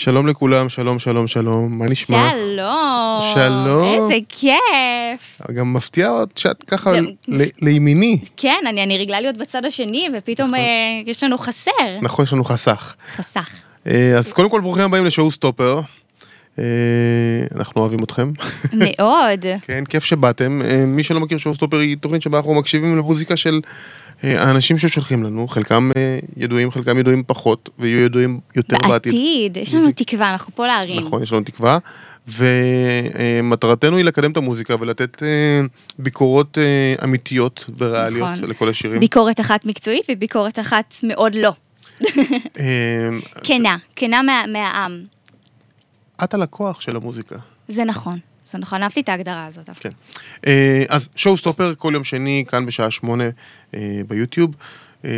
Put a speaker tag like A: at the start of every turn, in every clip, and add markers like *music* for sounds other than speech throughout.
A: שלום לכולם, שלום, שלום, שלום, מה נשמע?
B: שלום.
A: שלום.
B: איזה כיף.
A: גם מפתיע עוד שאת ככה
B: זה-
A: ל- לימיני.
B: כן, אני, אני רגילה להיות בצד השני, ופתאום אה, יש לנו חסר.
A: נכון, יש לנו חסך.
B: חסך.
A: אה, אז קודם כל ברוכים הבאים לשואו סטופר. אה, אנחנו אוהבים אתכם.
B: מאוד. *laughs*
A: כן, כיף שבאתם. אה, מי שלא מכיר שואו סטופר היא תוכנית שבה אנחנו מקשיבים למוזיקה של האנשים ששולחים לנו, חלקם אה, ידועים, חלקם ידועים פחות, ויהיו ידועים יותר בעתיד.
B: בעתיד, יש לנו תקווה, אנחנו פה להרים.
A: נכון, יש לנו תקווה. ומטרתנו היא לקדם את המוזיקה ולתת אה, ביקורות אה, אמיתיות וריאליות
B: נכון.
A: לכל השירים.
B: ביקורת אחת מקצועית וביקורת אחת מאוד לא.
A: אה, *laughs*
B: כנה, כנה מה, מהעם.
A: את הלקוח של המוזיקה.
B: זה נכון, זה נכון, אהבתי את ההגדרה הזאת. דווקא.
A: כן. אה, אז שואו סטופר כל יום שני, כאן בשעה שמונה אה, ביוטיוב. אה,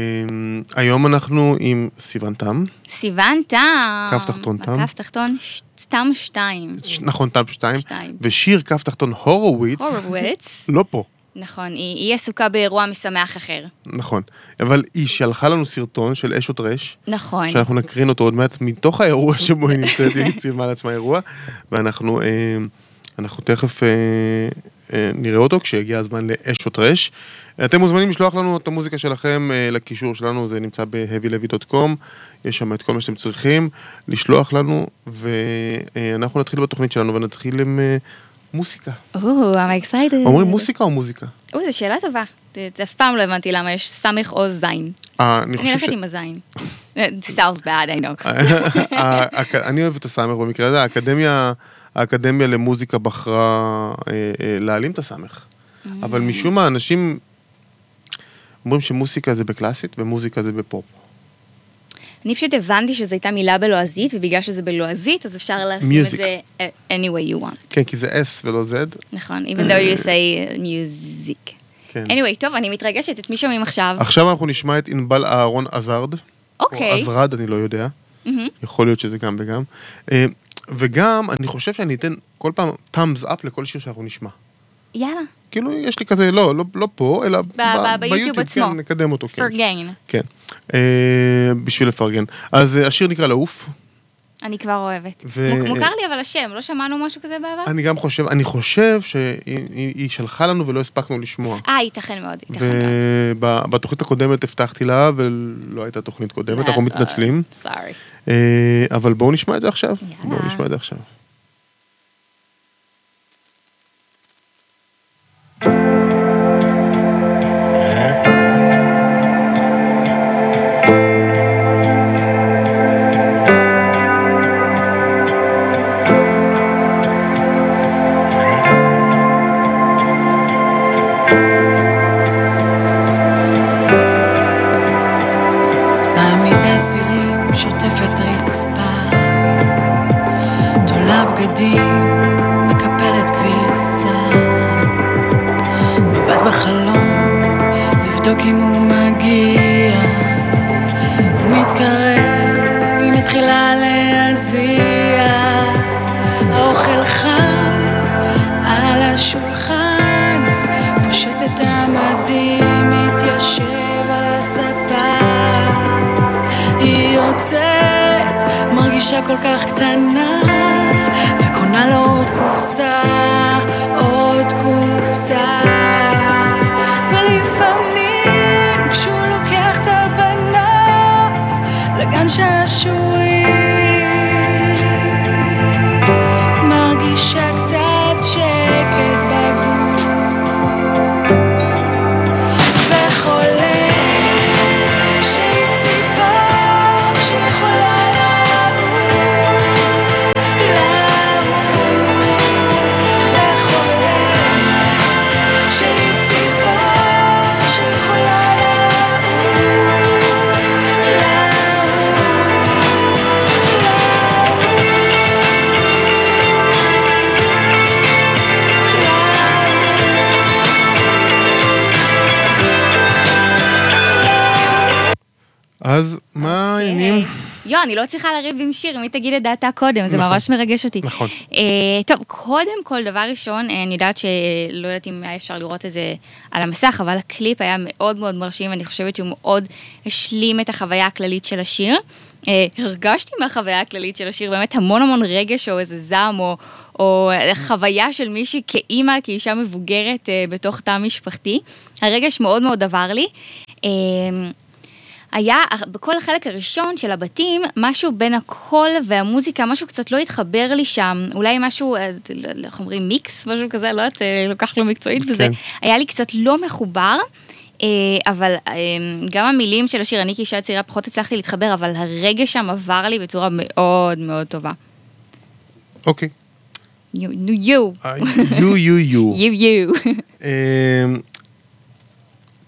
A: היום אנחנו עם סיוון תם,
B: סיוון תם.
A: כף תחתון תם.
B: כף תחתון תם שתיים.
A: נכון, תם שתיים,
B: שתיים.
A: ושיר כף תחתון הורווויץ,
B: הורוויץ. *laughs*
A: לא פה.
B: נכון, היא, היא עסוקה באירוע משמח אחר.
A: נכון, אבל היא שלחה לנו סרטון של אש וטרש,
B: נכון.
A: שאנחנו נקרין אותו עוד מעט מתוך האירוע שבו היא נמצאת, היא צילמה לעצמה אירוע, ואנחנו אה, אנחנו תכף אה, אה, נראה אותו כשיגיע הזמן לאש או טרש. אתם מוזמנים לשלוח לנו את המוזיקה שלכם אה, לקישור שלנו, זה נמצא ב-heavylevy.com, יש שם את כל מה שאתם צריכים, לשלוח לנו, ואנחנו נתחיל בתוכנית שלנו ונתחיל עם אה, מוסיקה.
B: או, I'm excited.
A: אומרים מוסיקה או מוזיקה?
B: או, זו שאלה טובה. אף פעם לא הבנתי למה יש סמך או זין.
A: אה, אני.
B: הולכת עם הזין. It sounds bad, I know.
A: אני אוהב את הסמך במקרה הזה, האקדמיה, האקדמיה למוזיקה בחרה אה, אה, להעלים את הסמך. אבל משום מה אנשים אומרים שמוסיקה זה בקלאסית ומוזיקה זה בפופ.
B: אני פשוט הבנתי שזו הייתה מילה בלועזית, ובגלל שזה בלועזית, אז אפשר לשים את
A: Music.
B: זה uh, any way you want.
A: כן, כי זה S ולא Z.
B: נכון, even though you say music.
A: כן.
B: anyway, טוב, אני מתרגשת, את מי שומעים עכשיו?
A: עכשיו אנחנו נשמע את ענבל אהרון עזרד.
B: אוקיי.
A: או עזרד, אני לא יודע.
B: מהמם.
A: יכול להיות שזה גם וגם. וגם, אני חושב שאני אתן כל פעם thumbs up לכל שיר שאנחנו נשמע.
B: יאללה,
A: כאילו, יש לי כזה, לא, לא, לא פה, אלא ב-
B: ב- ביוטיוב עצמו.
A: כן, נקדם אותו. כן.
B: פרגן.
A: כן, אה, בשביל לפרגן. אז אה, השיר נקרא לעוף.
B: אני כבר אוהבת.
A: ו-
B: מוכ- מוכר לי אבל השם, לא שמענו משהו כזה בעבר?
A: אני גם חושב, אני חושב שהיא היא- היא שלחה לנו ולא הספקנו לשמוע.
B: אה, ייתכן מאוד, ייתכן מאוד.
A: ובתוכנית הקודמת הבטחתי לה ולא הייתה תוכנית קודמת, אנחנו מתנצלים.
B: סארי.
A: אה, אבל בואו נשמע את זה עכשיו.
B: יאללה.
A: בואו נשמע את זה עכשיו.
C: כל כך קטנה, וקונה לו עוד קופסה, עוד קופסה. ולפעמים כשהוא לוקח את הבנות לגן שעשועים,
B: אני לא צריכה לריב עם שיר, אם היא תגיד את דעתה קודם, זה
A: נכון.
B: ממש מרגש אותי.
A: נכון.
B: אה, טוב, קודם כל, דבר ראשון, אה, אני יודעת שלא יודעת אם היה אפשר לראות את זה על המסך, אבל הקליפ היה מאוד מאוד מרשים, ואני חושבת שהוא מאוד השלים את החוויה הכללית של השיר. אה, הרגשתי מהחוויה הכללית של השיר באמת המון המון רגש או איזה זעם או, או חוויה של מישהי כאימא, כאישה מבוגרת בתוך תא משפחתי. הרגש מאוד מאוד עבר לי. אה, היה בכל החלק הראשון של הבתים, משהו בין הקול והמוזיקה, משהו קצת לא התחבר לי שם, אולי משהו, אה, איך אומרים, מיקס, משהו כזה, לא יודעת, אה, לוקח לו מקצועית בזה,
A: כן.
B: היה לי קצת לא מחובר. אה, אבל אה, גם המילים של השיר, אני כאישה צעירה פחות הצלחתי להתחבר, אבל הרגש שם עבר לי בצורה מאוד מאוד טובה.
A: אוקיי.
B: יו, יו,
A: יו יו יו.
B: יו יו.
A: אמ,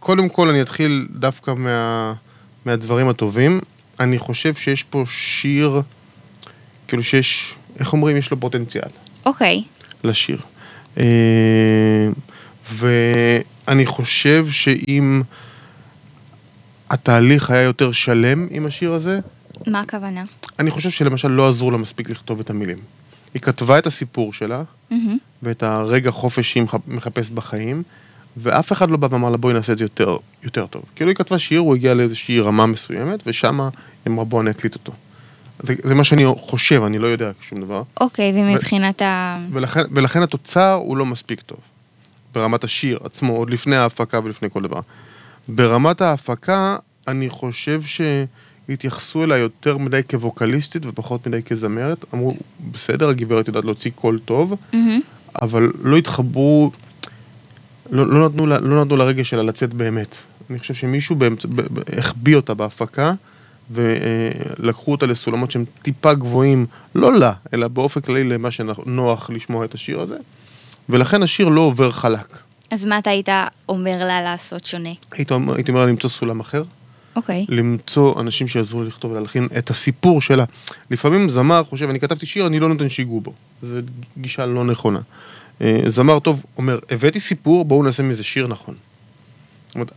A: קודם כל אני אתחיל דווקא מה, מהדברים הטובים. אני חושב שיש פה שיר, כאילו שיש, איך אומרים? יש לו פוטנציאל
B: אוקיי,
A: לשיר. אמ, ואני חושב שאם התהליך היה יותר שלם עם השיר הזה,
B: מה הכוונה?
A: אני חושב שלמשל לא עזרו לה מספיק לכתוב את המילים. היא כתבה את הסיפור שלה,
B: מהמם.
A: ואת הרגע חופש שהיא מחפ- מחפשת בחיים, ואף אחד לא בא ואמר לה בואי נעשה את זה יותר, יותר טוב. כאילו היא כתבה שיר, הוא הגיע לאיזושהי רמה מסוימת, ושם היא אמרה בוא אני אקליט אותו. זה, זה מה שאני חושב, אני לא יודע שום דבר.
B: אוקיי, ומבחינת ה...
A: ולכן, ולכן התוצר הוא לא מספיק טוב. ברמת השיר עצמו, עוד לפני ההפקה ולפני כל דבר. ברמת ההפקה, אני חושב שהתייחסו אליה יותר מדי כווקליסטית ופחות מדי כזמרת. אמרו, בסדר, הגברת יודעת להוציא קול טוב,
B: מהמם.
A: אבל לא התחברו, לא, לא, נתנו, לה- לא נתנו לרגש שלה לצאת באמת. אני חושב שמישהו באמצע, ב, החביא אותה בהפקה, ולקחו אותה לסולמות שהם טיפה גבוהים, לא לה, אלא באופן כללי למה שנוח לשמוע את השיר הזה, ולכן השיר לא עובר חלק.
B: אז מה אתה היית אומר לה לעשות שונה?
A: הייתי הייתי אומר לה למצוא סולם אחר,
B: אוקיי.
A: למצוא אנשים שיעזרו לי לכתוב ולהלחין את הסיפור שלה. לפעמים זמר חושב, אני כתבתי שיר, אני לא נותן שיגעו בו. זו גישה לא נכונה. אה, זמר טוב אומר, הבאתי סיפור, בואו נעשה מזה שיר נכון. זאת אומרת,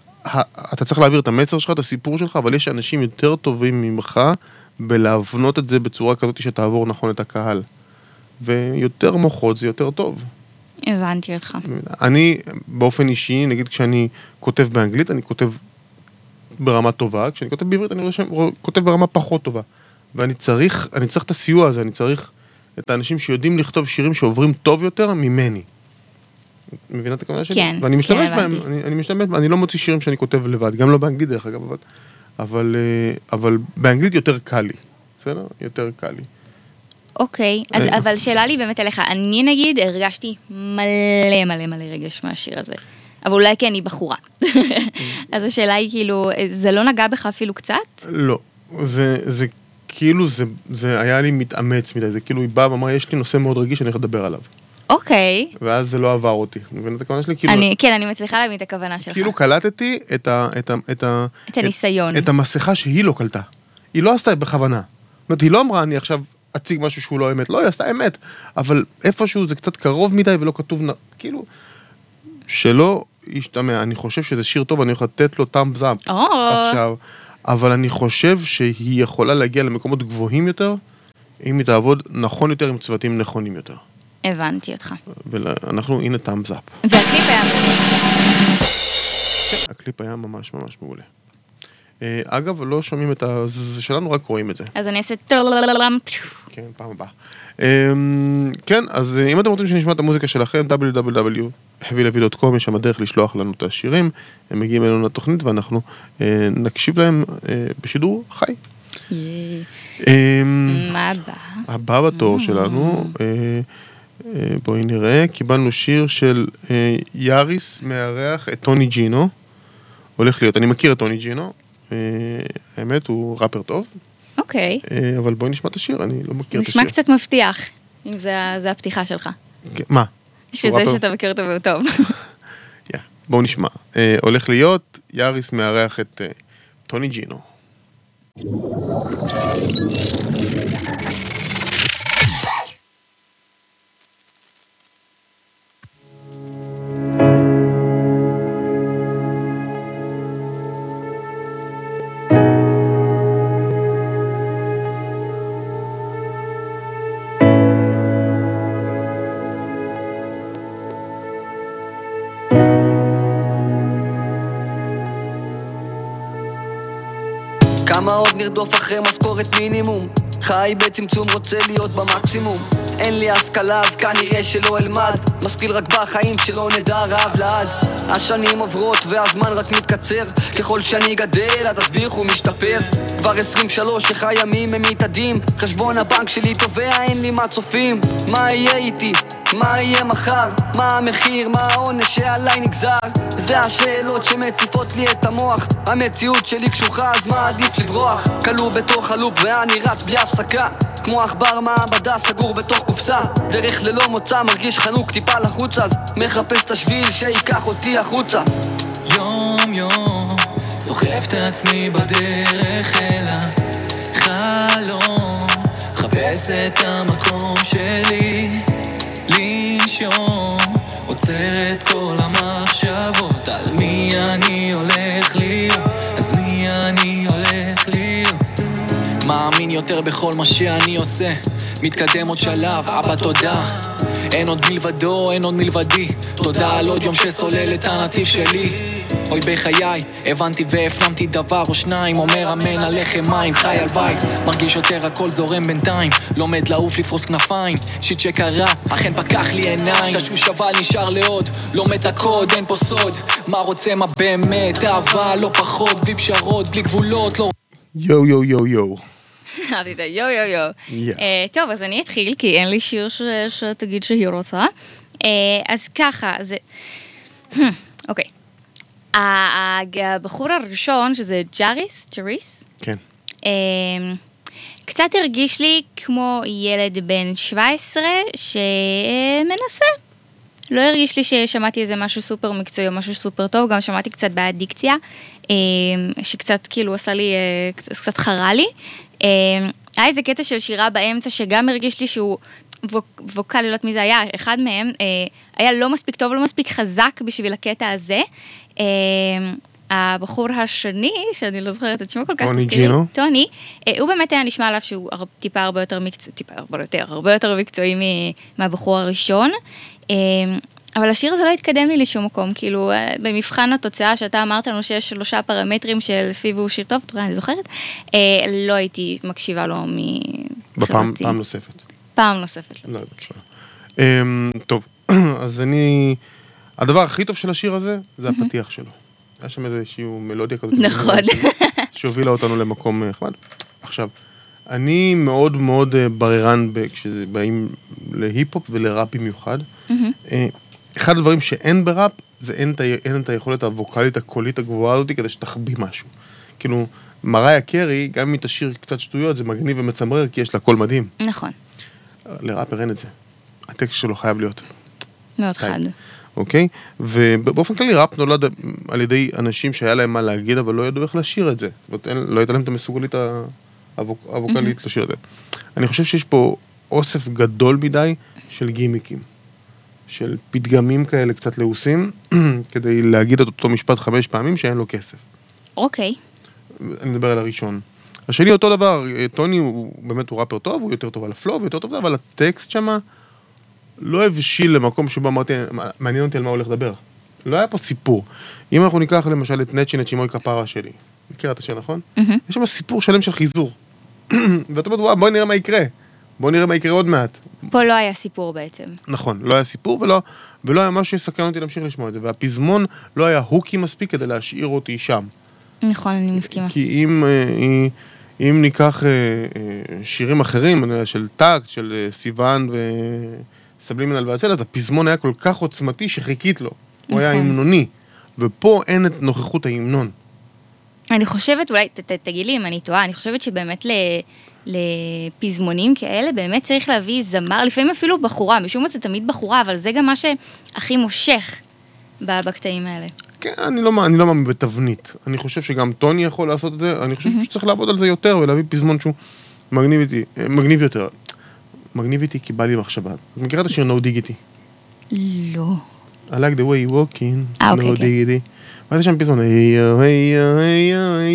A: אתה צריך להעביר את המסר שלך, את הסיפור שלך, אבל יש אנשים יותר טובים ממך בלהבנות את זה בצורה כזאת שתעבור נכון את הקהל. ויותר מוחות זה יותר טוב.
B: הבנתי אותך.
A: אני באופן אישי, נגיד כשאני כותב באנגלית, אני כותב ברמה טובה, כשאני כותב בעברית אני רושם, כותב ברמה פחות טובה. ואני צריך, אני צריך את הסיוע הזה, אני צריך את האנשים שיודעים לכתוב שירים שעוברים טוב יותר ממני. מבינה את הכוונה שלי?
B: כן,
A: ואני
B: כן,
A: משתמש בהם,
B: הבנתי.
A: אני, אני משתמש, אני לא מוציא שירים שאני כותב לבד, גם לא באנגלית דרך אגב, אבל, אבל, אה, אבל באנגלית יותר קל לי, בסדר? יותר קל לי.
B: אוקיי, אז
A: אה.
B: אבל שאלה לי באמת אליך, אני נגיד הרגשתי מלא מלא מלא רגש מהשיר הזה. אבל אולי כי אני בחורה. *laughs* אז השאלה היא כאילו, זה לא נגע בך אפילו קצת?
A: לא, זה, זה כאילו, זה, זה היה לי מתאמץ מדי, זה כאילו היא באה ואמרה, יש לי נושא מאוד רגיש, אני הולך לדבר עליו. אוקיי. ואז זה לא עבר אותי, מבין את הכוונה שלי? כאילו,
B: אני, כן, אני מצליחה להבין את הכוונה שלך.
A: כאילו קלטתי את, ה, את, ה, את, ה,
B: את הניסיון.
A: את, את המסכה שהיא לא קלטה. היא לא עשתה בכוונה. זאת אומרת, היא לא אמרה, אני עכשיו אציג משהו שהוא לא אמת. לא, היא עשתה אמת. אבל איפשהו זה קצת קרוב מדי ולא כתוב, נ- כאילו, שלא ישתמע. אני חושב שזה שיר טוב, אני הולך לתת לו זאפ.
B: או,
A: עכשיו, אבל אני חושב שהיא יכולה להגיע למקומות גבוהים יותר, אם היא תעבוד נכון יותר עם צוותים נכונים יותר.
B: הבנתי אותך.
A: ואנחנו, הנה טאם זאפ.
B: והקליפ היה...
A: הקליפ היה ממש ממש מעולה. אה, אגב, לא שומעים את ה... זה שלנו, רק רואים את זה.
B: אז אני אעשה.
A: כן, פעם הבאה. אמ, כן, אז אה, אם אתם רוצים שנשמע את המוזיקה שלכם, www.heavylevy.com, יש שם דרך לשלוח לנו את השירים, הם מגיעים אלינו לתוכנית ואנחנו אה, נקשיב להם אה, בשידור חי. אמ,
B: מה הבא?
A: הבא בתור שלנו, אה, אה, בואי נראה, קיבלנו שיר של יאריס מארח את טוני ג'ינו, הולך להיות, אני מכיר את טוני ג'ינו, האמת הוא ראפר טוב,
B: אוקיי.
A: אבל בואי נשמע את השיר, אני לא מכיר את השיר.
B: נשמע קצת מבטיח, אם זה הפתיחה שלך.
A: כן, מה?
B: שזה? שאתה מכיר אותו והוא טוב. *laughs*
A: יא, בואו נשמע. אה, הולך להיות, יאריס מארח את אה, טוני ג'ינו.
D: נרדוף אחרי משכורת מינימום? חי בצמצום, רוצה להיות במקסימום. אין לי השכלה אז כנראה שלא אלמד. משכיל רק בחיים שלא נדע רעב לעד השנים עוברות והזמן רק מתקצר ככל שאני גדל התסביך הוא משתפר כבר 23 איך הימים הם מתאדים חשבון הבנק שלי תובע אין לי מה צופים מה יהיה איתי? מה יהיה מחר? מה המחיר? מה העונש שעליי נגזר? זה השאלות שמציפות לי את המוח המציאות שלי קשוחה אז מה עדיף לברוח? כלוא בתוך הלופ ואני רץ בלי הפסקה כמו עכבר מעבדה סגור בתוך קופסה. דרך ללא מוצא מרגיש חנוק טיפה לחוץ אז מחפש את השביל שייקח אותי החוצה.
E: יום יום סוחף את עצמי בדרך אל החלום. חפש את המקום שלי לנשום עוצר את כל המחשבות על מי אני הולך להיות? אז מי אני הולך להיות מאמין יותר בכל מה שאני עושה. מתקדם עוד שלב, אבא תודה. אין עוד מלבדו, אין עוד מלבדי. תודה על עוד יום שסולל את הנתיב שלי. אוי בחיי, הבנתי והפנמתי דבר או שניים. אומר אמן על לחם מים, חי על vibes. מרגיש יותר הכל זורם בינתיים. לומד לעוף לפרוס כנפיים. shit שקרה, אכן פקח לי עיניים. תשוש אבל נשאר לעוד. לומד את הקוד, אין פה סוד. מה רוצה, מה באמת, אהבה לא פחות. בלי פשרות, בלי גבולות, לא
A: יואו יואו יואו יואו.
B: את היו יו יו. אה, טוב, אז אני אתחיל, כי אין לי שיר שתגיד שהיא רוצה. אה, אז ככה, זה... *clears throat* אוקיי. הבחור הראשון, שזה ג'אריס, ג'ריס,
A: כן.
B: אה, קצת הרגיש לי כמו ילד בן 17 שמנסה. לא הרגיש לי ששמעתי איזה משהו סופר מקצועי או משהו סופר טוב, גם שמעתי קצת בעד דיקציה, אה, שקצת כאילו עשה לי, קצת חרה לי. אה, היה איזה קטע של שירה באמצע שגם הרגיש לי שהוא ווק, ווקאלי, לא יודעת מי זה היה, אחד מהם אה, היה לא מספיק טוב, לא מספיק חזק בשביל הקטע הזה. אה, הבחור השני, שאני לא זוכרת את שמו כל כך,
A: טוני ג'ינו?
B: טוני, אה, הוא באמת היה נשמע עליו שהוא טיפה הרבה יותר מקצועי, טיפה הרבה יותר, הרבה יותר מקצועי מהבחור הראשון. אבל השיר הזה לא התקדם לי לשום מקום, כאילו, אה, במבחן התוצאה שאתה אמרת לנו שיש שלושה פרמטרים שלפיו הוא שיר טוב, אתה רואה, אני זוכרת, אה, לא הייתי מקשיבה לו
A: בפעם
B: מבחינתי.
A: פעם נוספת.
B: פעם נוספת. לא.
A: לא יודע. אמ, טוב, *clears throat* אז אני... הדבר הכי טוב של השיר הזה, זה הפתיח שלו. היה שם איזושהי מלודיה כזאת.
B: נכון.
A: שהובילה אותנו למקום אה, נחמד. עכשיו, אני מאוד מאוד אה, בררן כשבאים להיפ-הופ ולראפ במיוחד. אה, אחד הדברים שאין בראפ, זה אין את, אין את היכולת הווקאלית הקולית הגבוהה הזאת כדי שתחביא משהו. כאילו, מריה קרי, גם אם היא תשאיר קצת שטויות, זה מגניב ומצמרר, כי יש לה קול מדהים.
B: נכון,
A: לראפר אין את זה. הטקסט שלו חייב להיות,
B: מאוד. חד.
A: אוקיי? ובאופן כללי ראפ נולד על ידי אנשים שהיה להם מה להגיד, אבל לא ידעו איך לשיר את זה. זאת אומרת, לא הייתה להם את המסוגלית הווקאלית לשיר את זה. אני חושב שיש פה אוסף גדול מדי של גימיקים. של פתגמים כאלה קצת לעוסים, *clears throat* כדי להגיד את אותו משפט חמש פעמים שאין לו כסף.
B: אוקיי,
A: אני מדבר על הראשון. השני אותו דבר, טוני הוא באמת הוא ראפר טוב, הוא יותר טוב על הפלואו ויותר טוב, אבל הטקסט שמה לא הבשיל למקום שבו אמרתי, מעניין אותי על מה הוא הולך לדבר. לא היה פה סיפור. אם אנחנו ניקח למשל את נצ'י נצ'ימוי כפרה שלי, מכירה את השיר נכון? יש שם סיפור שלם של חיזור. *clears throat* ואתה אומר, וואו, בוא נראה מה יקרה. בוא נראה מה יקרה עוד מעט.
B: פה לא היה סיפור בעצם.
A: נכון, לא היה סיפור ולא, ולא היה משהו שיסכן אותי להמשיך לשמוע את זה. והפזמון לא היה הוקי מספיק כדי להשאיר אותי שם.
B: נכון, אני מסכימה.
A: כי אם, אה, אם ניקח אה, אה, שירים אחרים, של טאקט, של אה, סיוון וסבלימינל והצל, אז הפזמון היה כל כך עוצמתי שחיכית לו. הוא היה
B: נכון.
A: המנוני. ופה אין את נוכחות ההמנון.
B: אני חושבת, אולי ת, ת, תגיד לי אם אני טועה, אני חושבת שבאמת ל, לפזמונים כאלה באמת צריך להביא זמר, לפעמים אפילו בחורה, משום מה זה תמיד בחורה, אבל זה גם מה שהכי מושך בקטעים האלה.
A: כן, אני לא, אני לא מאמין בתבנית. אני חושב שגם טוני יכול לעשות את זה, אני חושב שצריך לעבוד על זה יותר ולהביא פזמון שהוא מגניב איתי, אה, מגניב יותר. מגניב איתי כי בא לי מחשבה. את מכירה את השיר No Diggity?
B: לא.
A: I like the way you walk in,
B: אה, אוקיי,
A: no
B: כן.
A: diggity. מה זה שם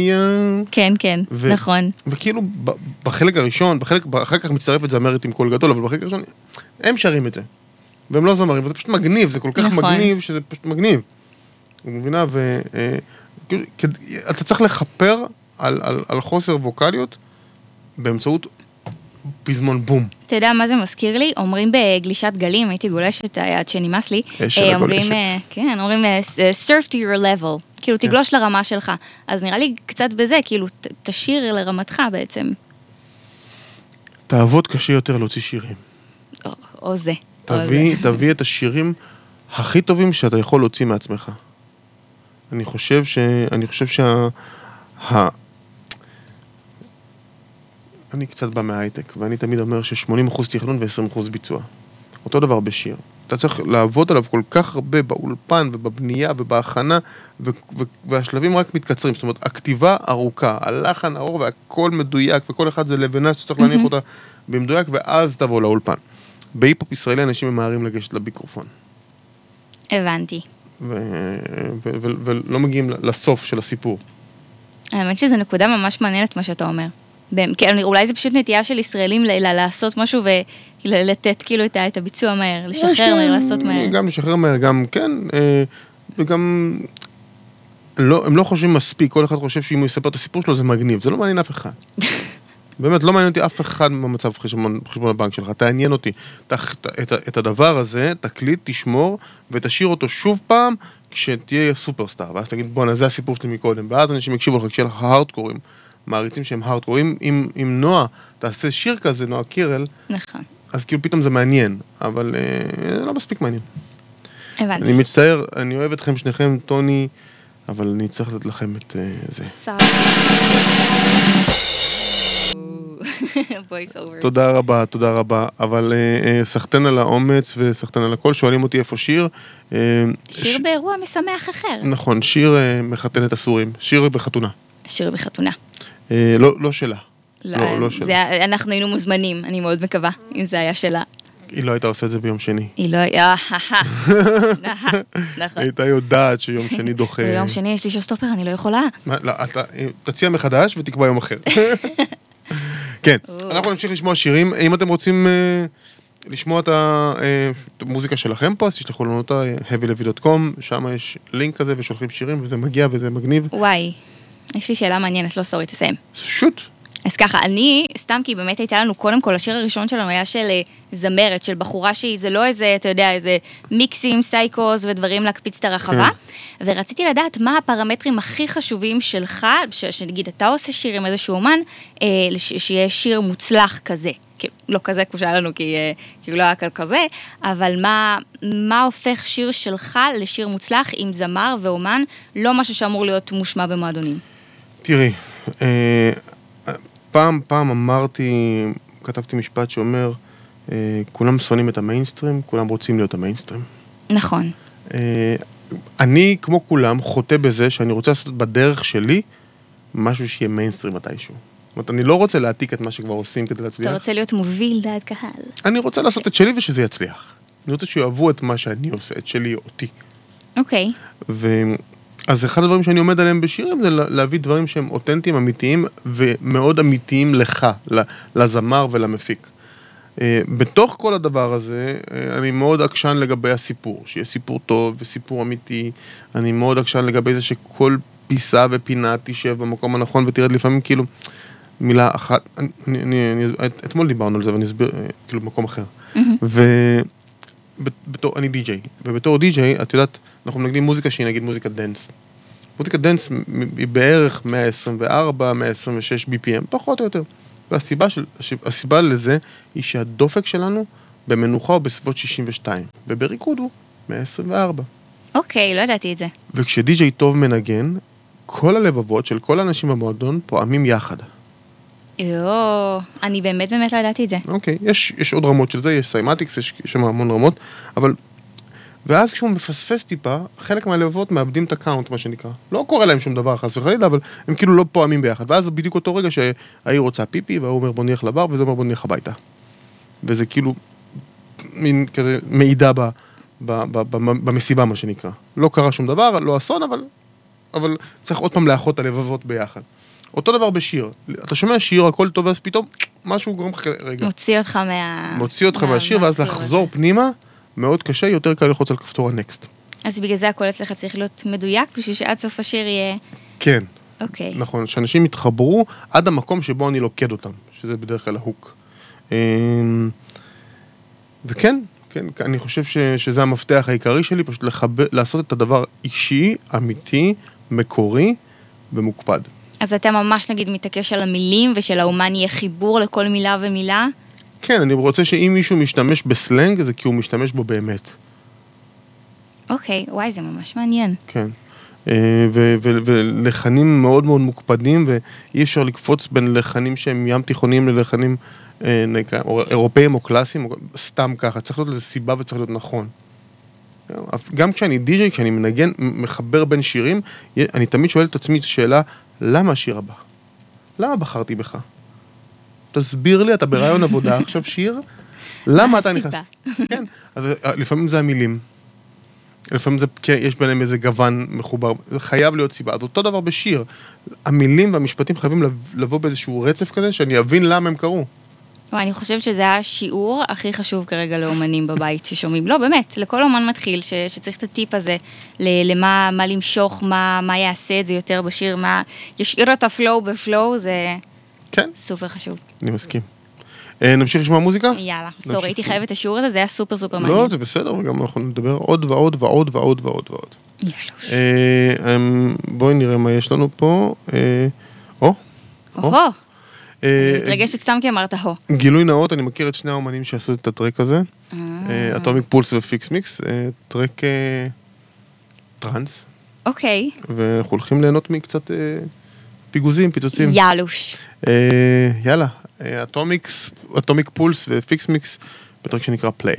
A: יו.
B: כן, כן,
A: ו-
B: נכון.
A: וכאילו בחלק הראשון, בחלק, אחר כך מצטרפת זמרת עם קול גדול, אבל בחלק הראשון הם שרים את זה. והם לא זמרים, וזה פשוט מגניב, זה כל כך
B: נכון.
A: מגניב שזה פשוט מגניב. את מבינה? ו... אה, כאילו, אתה צריך לכפר על, על, על חוסר ווקאליות באמצעות פזמון בום.
B: אתה יודע מה זה מזכיר לי? אומרים בגלישת גלים, הייתי גולשת עד שנמאס לי.
A: אש על
B: אה,
A: הגולשת.
B: אה, כן, אומרים אה, surf to your level. כאילו,
A: כן.
B: תגלוש לרמה שלך. אז נראה לי קצת בזה, כאילו, ת- תשאיר לרמתך בעצם.
A: תעבוד קשה יותר להוציא שירים.
B: או, או זה. או
A: תביא,
B: זה.
A: תביא את השירים הכי טובים שאתה יכול להוציא מעצמך. אני חושב ש... אני חושב שה... אני קצת בא מההייטק, ואני תמיד אומר ש-80% תכנון ו-20% ביצוע. אותו דבר בשיר. אתה צריך לעבוד עליו כל כך הרבה באולפן ובבנייה ובהכנה, ו- ו- והשלבים רק מתקצרים. זאת אומרת, הכתיבה ארוכה, הלחן ארוך והכל מדויק, וכל אחד זה לבנה שצריך להניח אותה במדויק, ואז תבוא לאולפן. בהיפ-הופ ישראלי אנשים ממהרים לגשת למיקרופון,
B: הבנתי.
A: ו- ו- ו- ולא מגיעים לסוף של הסיפור.
B: האמת שזו נקודה ממש מעניינת מה שאתה אומר. כן, אולי זה פשוט נטייה של ישראלים ל- לעשות משהו ולתת כאילו את הביצוע מהר, לשחרר מהר, לעשות מהר.
A: גם לשחרר מהר, גם כן, אה, וגם... לא, הם לא חושבים מספיק, כל אחד חושב שאם הוא יספר את הסיפור שלו זה מגניב, זה לא מעניין אף אחד. *laughs* באמת, לא מעניין אותי אף אחד במצב חשבון, חשבון הבנק שלך, תעניין אותי. ת, ת, את, את הדבר הזה, תקליט, תשמור, ותשאיר אותו שוב פעם כשתהיה סופרסטאר, ואז תגיד, בואנה, זה הסיפור שלי מקודם, ואז אנשים יקשיבו לך כשיהיה לך הארדקורים, מעריצים שהם הארדקורים. אם, אם נועה תעשה שיר כזה, נועה קירל,
B: נכון,
A: אז כאילו פתאום זה מעניין, אבל אה, לא מספיק מעניין. אני
B: הבנתי.
A: מצטער, אני אוהב אתכם שניכם, טוני, אבל אני צריך לתת לכם את אה, זה. *laughs* תודה רבה, תודה רבה, אבל אה, אה, סחטיין על האומץ וסחטיין על הכל, שואלים אותי איפה שיר. אה,
B: שיר באירוע משמח אחר.
A: נכון, שיר מחתן את הסורים, שיר בחתונה.
B: שיר בחתונה.
A: אה, לא לא שלה, לא, לא
B: זה-
A: שלה.
B: אנחנו היינו מוזמנים, אני מאוד מקווה, אם זה היה שלה.
A: היא לא הייתה עושה את זה ביום שני.
B: היא לא... היה... נכון.
A: הייתה יודעת שיום שני דוחה. *laughs*
B: ביום שני יש לי שוסטופר, אני לא יכולה.
A: לא, אה, תציע מחדש ותקבע יום אחר. *laughs* כן, אנחנו נמשיך לשמוע שירים. אם אתם רוצים אה, לשמוע את המוזיקה שלכם פה, אז תשלחו לנו אותה, heavylevy.com, שם יש לינק כזה ושולחים שירים וזה מגיע וזה מגניב.
B: וואי, יש לי שאלה מעניינת, לא סורי, תסיים.
A: שוט.
B: אז ככה, אני, סתם כי באמת הייתה לנו, קודם כל, השיר הראשון שלנו היה של אה, זמרת, של בחורה שהיא, זה לא איזה, אתה יודע, איזה מיקסים, סייקוז ודברים להקפיץ את הרחבה. ורציתי לדעת מה הפרמטרים הכי חשובים שלך, ש- שנגיד אתה עושה שיר עם איזשהו אומן, אה, לש- שיהיה שיר מוצלח כזה. כאילו, לא כזה כמו שהיה לנו, כי כאילו לא היה כאן כזה, אבל מה, מה הופך שיר שלך לשיר מוצלח עם זמר ואומן, לא משהו שאמור להיות מושמע במועדונים.
A: תראי, אה, פעם, פעם אמרתי, כתבתי משפט שאומר, אה, כולם שונאים את המיינסטרים, כולם רוצים להיות המיינסטרים.
B: נכון.
A: אה, אני, כמו כולם, חוטא בזה שאני רוצה לעשות בדרך שלי משהו שיהיה מיינסטרים מתישהו. זאת אומרת, אני לא רוצה להעתיק את מה שכבר עושים כדי
B: אתה
A: להצליח.
B: רוצה להיות מוביל דעת קהל.
A: אני רוצה לעשות את שלי ושזה יצליח. אני רוצה שיאהבו את מה שאני עושה, את שלי, אותי.
B: אוקיי.
A: ו... אז אחד הדברים שאני עומד עליהם בשירים זה לה- להביא דברים שהם אותנטיים, אמיתיים, ומאוד אמיתיים לך, לזמר ולמפיק. אה, בתוך כל הדבר הזה, אה, אני מאוד עקשן לגבי הסיפור, שיהיה סיפור טוב וסיפור אמיתי. אני מאוד עקשן לגבי זה שכל פיסה ופינה תשב במקום הנכון ותרד לפעמים כאילו מילה אחת, אני, אני, אני, אני, אתמול דיברנו על זה ואני אסביר, אה, כאילו במקום אחר. ובתור, אני די-ג'יי, ובתור די-ג'יי, את יודעת, אנחנו מנגנים מוזיקה שהיא נגיד מוזיקת dance. מוזיקת dance היא בערך 124, 126 BPM, פחות או יותר. והסיבה של, הסיבה לזה היא שהדופק שלנו במנוחה הוא בסביבות 62, ובריקוד הוא 124.
B: אוקיי, לא ידעתי את זה.
A: וכשדי-ג'יי טוב מנגן, כל הלבבות של כל האנשים במועדון פועמים יחד.
B: יואו, אני באמת באמת לא ידעתי את זה.
A: אוקיי, יש, יש עוד רמות של זה, יש cymatics, יש שם המון רמות, אבל... ואז כשהוא מפספס טיפה, חלק מהלבבות מאבדים את ה count, מה שנקרא. לא קורה להם שום דבר, חס וחלילה, אבל הם כאילו לא פועמים ביחד. ואז זה בדיוק אותו רגע שההיא רוצה פיפי, וההוא אומר בוא נלך לבר, וזה אומר בוא נלך הביתה. וזה כאילו מין כזה מעידה ב, ב, ב, ב, במסיבה, מה שנקרא. לא קרה שום דבר, לא אסון, אבל, אבל צריך עוד פעם לאחות את הלבבות ביחד. אותו דבר בשיר. אתה שומע שיר, הכל טוב, ואז פתאום משהו גורם לך רגע.
B: מוציא אותך מה...
A: מוציא אותך
B: מה-
A: מהשיר, ואז לחזור. פנימה, מאוד קשה, יותר קל ללחוץ על כפתור הנקסט.
B: אז בגלל זה הכל אצלך צריך להיות מדויק, בשביל שעד סוף השיר יהיה...
A: כן.
B: אוקיי.
A: נכון, שאנשים יתחברו עד המקום שבו אני לוקד אותם, שזה בדרך כלל ההוק. אמ, וכן, כן, אני חושב ש, שזה המפתח העיקרי שלי, פשוט לחבר, לעשות את הדבר אישי, אמיתי, מקורי ומוקפד.
B: אז אתה ממש נגיד מתעקש על המילים ושלאומן יהיה חיבור לכל מילה ומילה?
A: כן, אני רוצה שאם מישהו משתמש בסלנג, זה כי הוא משתמש בו באמת.
B: אוקיי, וואי, זה ממש מעניין.
A: כן. אה, ולחנים מאוד מאוד מוקפדים, ואי אפשר לקפוץ בין לחנים שהם ים תיכוניים ללחנים אה, אירופאים או קלאסיים, סתם ככה, צריך להיות לזה סיבה וצריך להיות נכון. גם כשאני די-ג'יי, כשאני מנגן, מחבר בין שירים, אני תמיד שואל את עצמי את השאלה, למה השיר הבא? למה בחרתי בך? תסביר לי, אתה ברעיון עבודה עכשיו שיר, למה אתה נכנס? כן, אז אה, לפעמים זה המילים. לפעמים זה, כן, יש ביניהם איזה גוון מחובר, זה חייב להיות סיבה. אז אותו דבר בשיר, המילים והמשפטים חייבים לב- לבוא באיזשהו רצף כזה, שאני אבין למה הם קרו.
B: אני חושבת שזה השיעור הכי חשוב כרגע לאומנים בבית ששומעים. לא, באמת, לכל אומן מתחיל ש, שצריך את הטיפ הזה למה מה למשוך, מה, מה יעשה את זה יותר בשיר, מה ישאיר את ה flow ב flow, זה
A: כן,
B: סופר חשוב.
A: אני מסכים. אה, נמשיך לשמוע מוזיקה?
B: יאללה. Sorry, הייתי חייבת את השיעור הזה, זה היה סופר סופר מעניין.
A: לא, זה בסדר, וגם אנחנו נדבר עוד ועוד ועוד ועוד ועוד ועוד.
B: יאללה.
A: אה, אמ, בואי נראה מה יש לנו פה. אה, או, אה,
B: מתרגשת סתם כי אמרת הו.
A: גילוי נאות, אני מכיר את שני האומנים שעשו את ה track הזה, אטומיק פולס ופיקס מיקס, track טראנס,
B: אוקיי,
A: ואנחנו הולכים ליהנות מקצת פיגוזים, פיצוצים.
B: יאלוש.
A: אה, יאללה, אטומיקס, אטומיק פולס ופיקס מיקס, ב track
B: שנקרא
E: Play.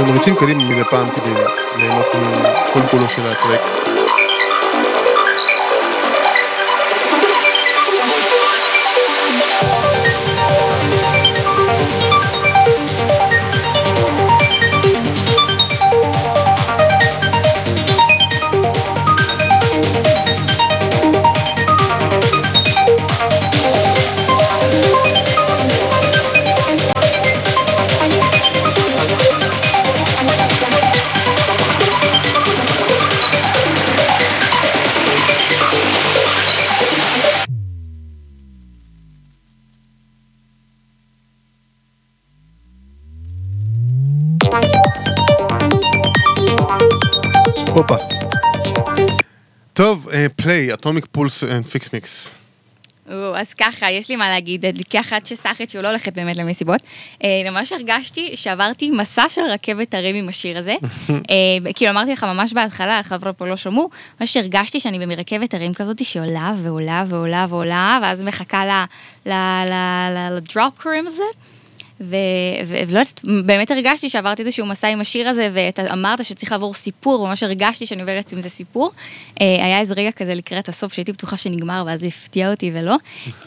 A: ומריצים קדימה מדי פעם כדי ליהנות מכל כולו של הטרק. אטומיק פולס פיקס מיקס.
B: אז ככה, יש לי מה להגיד, כאחת שסך הכל לא הולכת באמת למסיבות. אה, ממש הרגשתי שעברתי מסע של רכבת הרים עם השיר הזה. *laughs* אה, כאילו אמרתי לך ממש בהתחלה, החבר'ה פה לא שמעו, ממש הרגשתי שאני ברכבת הרים כזאת שעולה ועולה ועולה ועולה, ואז מחכה ל drop קוראים הזה. ולא יודעת, באמת הרגשתי שעברתי איזשהו מסע עם השיר הזה, ואתה אמרת שצריך לעבור סיפור, ממש הרגשתי שאני עוברת עם זה סיפור. אה, היה איזה רגע כזה לקראת הסוף שהייתי בטוחה שנגמר, ואז הפתיע אותי ולא.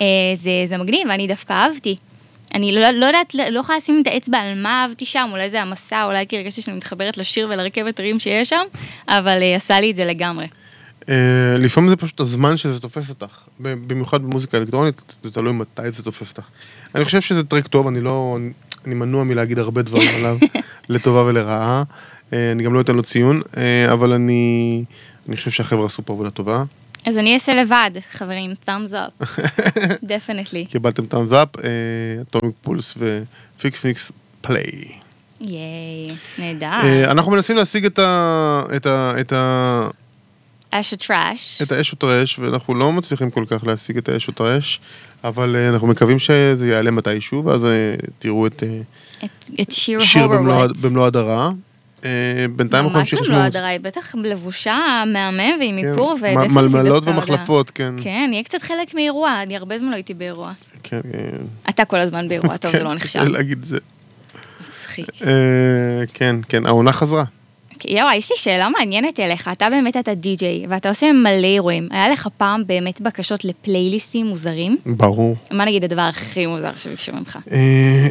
B: אה, זה, זה מגניב, ואני דווקא אהבתי. אני לא, לא יודעת, לא יכולה לשים את האצבע על מה אהבתי שם, אולי זה המסע, אולי כי הרגשתי שאני מתחברת לשיר ולרכבת הרים שיש שם, אבל uh, עשה לי את זה לגמרי.
A: Uh, לפעמים זה פשוט הזמן שזה תופס אותך, במיוחד במוזיקה אלקטרונית, זה תלוי מתי זה תופס אותך. אני חושב שזה טרק טוב, אני לא... אני מנוע מלהגיד הרבה דברים *laughs* עליו, לטובה ולרעה. אה, אני גם לא אתן לו ציון, אה, אבל אני, אני חושב שהחבר'ה עשו פה עבודה טובה.
B: אז אני אעשה לבד, חברים, thumbs up, *laughs* definitely.
A: קיבלתם thumbs up, אטומיק פולס ופיקס מיקס Play.
B: ייי, נהדר.
A: אנחנו מנסים להשיג את ה... את ה... את ה...
B: אש וטראש.
A: את האש וטראש, ואנחנו לא מצליחים כל כך להשיג את האש וטראש, אבל uh, אנחנו מקווים שזה יעלה מתישהו, ואז uh, תראו את,
B: uh, את, את שיר,
A: שיר במלוא, במלוא הדרה. בינתיים אנחנו נמשיך
B: לשמוע... ממש במלוא הדרה, היא בטח לבושה מהמם ועם כן. איפור,
A: מלמלות ומחלפות, כן.
B: כן, יהיה קצת חלק מאירוע, אני הרבה זמן לא הייתי באירוע.
A: כן, כן.
B: אתה כל הזמן באירוע, טוב, זה לא נחשב.
A: כן, להגיד זה.
B: מצחיק.
A: כן, כן, העונה חזרה.
B: יואו, יש לי שאלה מעניינת אליך, אתה באמת אתה די-ג'יי, ואתה עושה מלא אירועים. היה לך פעם באמת בקשות לפלייליסטים מוזרים?
A: ברור.
B: מה נגיד הדבר הכי מוזר שביקשו ממך?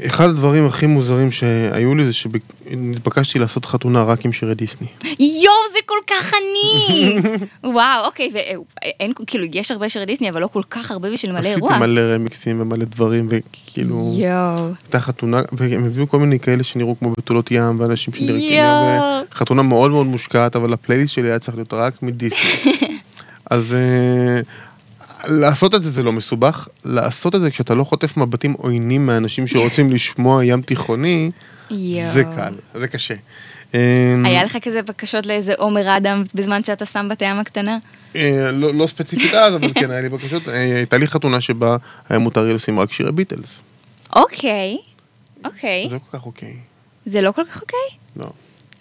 A: אחד הדברים הכי מוזרים שהיו לי זה שנתבקשתי לעשות חתונה רק עם שירי דיסני.
B: יואו, זה כל כך אני! *laughs* וואו, אוקיי, ואין, כאילו, יש הרבה שירי דיסני, אבל לא כל כך הרבה בשביל מלא אירוע.
A: עשיתי מלא רמיקסים ומלא דברים, וכאילו...
B: יואו.
A: הייתה חתונה, והם הביאו כל מיני כאלה שנראו כמו בתולות ים, ואנשים שנראו כאילו... חתונה מאוד מאוד מושקעת, אבל הפלייליסט שלי היה צריך להיות רק מדיסני. *laughs* אז uh, לעשות את זה זה לא מסובך, לעשות את זה כשאתה לא חוטף מבטים עוינים מאנשים שרוצים *laughs* לשמוע ים תיכוני, זה קל, זה קשה.
B: היה לך כזה בקשות לאיזה עומר אדם בזמן שאתה שם בת הים הקטנה?
A: לא, לא ספציפית אז, אבל כן, היה לי בקשות. הייתה לי חתונה שבה היה מותר לי לשים רק שירי ביטלס.
B: אוקיי, אוקיי.
A: זה לא כל כך אוקיי.
B: זה לא כל כך אוקיי?
A: לא.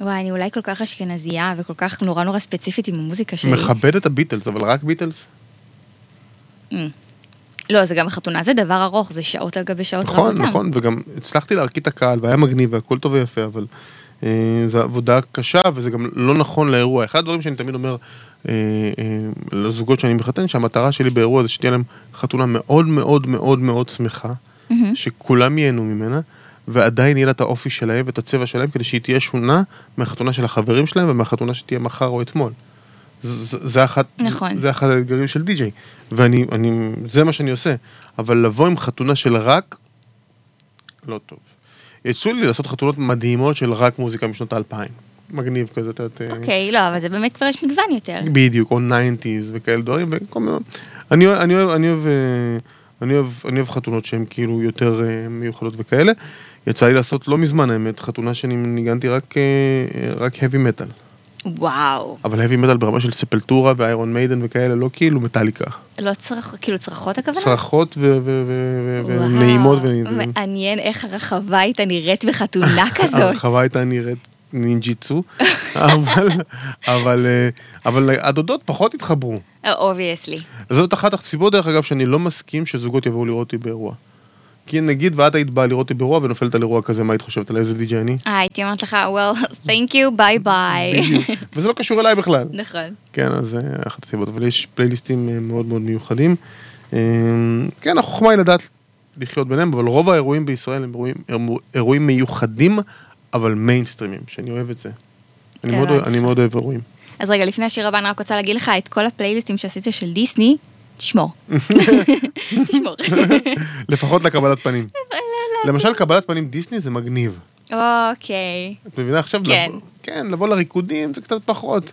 B: וואי, אני אולי כל כך אשכנזייה וכל כך נורא נורא ספציפית עם המוזיקה שלי.
A: מכבד את הביטלס, אבל רק ביטלס?
B: Mm. לא, זה גם החתונה, זה דבר ארוך, זה שעות על גבי שעות
A: נכון, רבות. נכון, נכון, וגם הצלחתי להרקיד את הקהל, והיה מגניב, והכל טוב ויפה, אבל אה, זו עבודה קשה, וזה גם לא נכון לאירוע. אחד הדברים שאני תמיד אומר אה, אה, לזוגות שאני מחתן, שהמטרה שלי באירוע זה שתהיה להם חתונה מאוד מאוד מאוד מאוד שמחה, mm-hmm. שכולם ייהנו ממנה. ועדיין יהיה לה את האופי שלהם ואת הצבע שלהם, כדי שהיא תהיה שונה מהחתונה של החברים שלהם ומהחתונה שתהיה מחר או אתמול. זה, זה, אחת,
B: נכון.
A: זה אחד האתגרים של די-ג'יי, ואני, אני, זה מה שאני עושה. אבל לבוא עם חתונה של רק, לא טוב. יצאו לי לעשות חתונות מדהימות של רק מוזיקה משנות האלפיים. מגניב כזה, אתה יודע.
B: אוקיי, לא, אבל זה באמת כבר יש מגוון יותר.
A: בדיוק, או nineties וכאלה דברים, וכל מיני... אני, אני אני אוהב, אני אוהב, אני אוהב חתונות שהן כאילו יותר מיוחדות וכאלה. יצא לי לעשות לא מזמן האמת, חתונה שאני ניגנתי רק, רק heavy metal.
B: וואו.
A: אבל heavy metal ברמה של ספולטורה ואיירון מיידן וכאלה, לא כאילו מטאליקה.
B: לא צרח, כאילו צרחות הכוונה?
A: צרחות ונעימות.
B: מעניין איך הרחבה הייתה נראית בחתונה *laughs* כזאת.
A: הרחבה הייתה נראית נינג'יצו, *laughs* אבל, אבל, אבל הדודות פחות התחברו.
B: Obviously.
A: זאת אחת הסיבות דרך אגב שאני לא מסכים שזוגות יבואו לראות אותי באירוע. כי נגיד ואת היית באה לראות אותי באירוע ונופלת על אירוע כזה, מה היית חושבת על איזה די.ג'יי אני?
B: אה, הייתי אומרת לך, well, thank you, ביי ביי.
A: וזה לא קשור אליי בכלל.
B: נכון.
A: כן, אז זה אחת הסיבות, אבל יש פלייליסטים אה, מאוד מאוד מיוחדים. אה, כן, החוכמה היא לדעת לחיות ביניהם, אבל רוב האירועים בישראל הם אירועים, אירועים מיוחדים, אבל מיינסטרימים, שאני אוהב את זה. אני מאוד. אני מאוד אוהב אירועים.
B: אז רגע, לפני השיר הבא, אני רק רוצה להגיד לך, את כל הפלייליסטים שעשית של דיסני, תשמור. תשמור.
A: לפחות לקבלת פנים. *laughs* למשל, קבלת פנים דיסני זה מגניב.
B: אוקיי.
A: את מבינה עכשיו?
B: כן.
A: כן, לבוא לריקודים זה קצת פחות.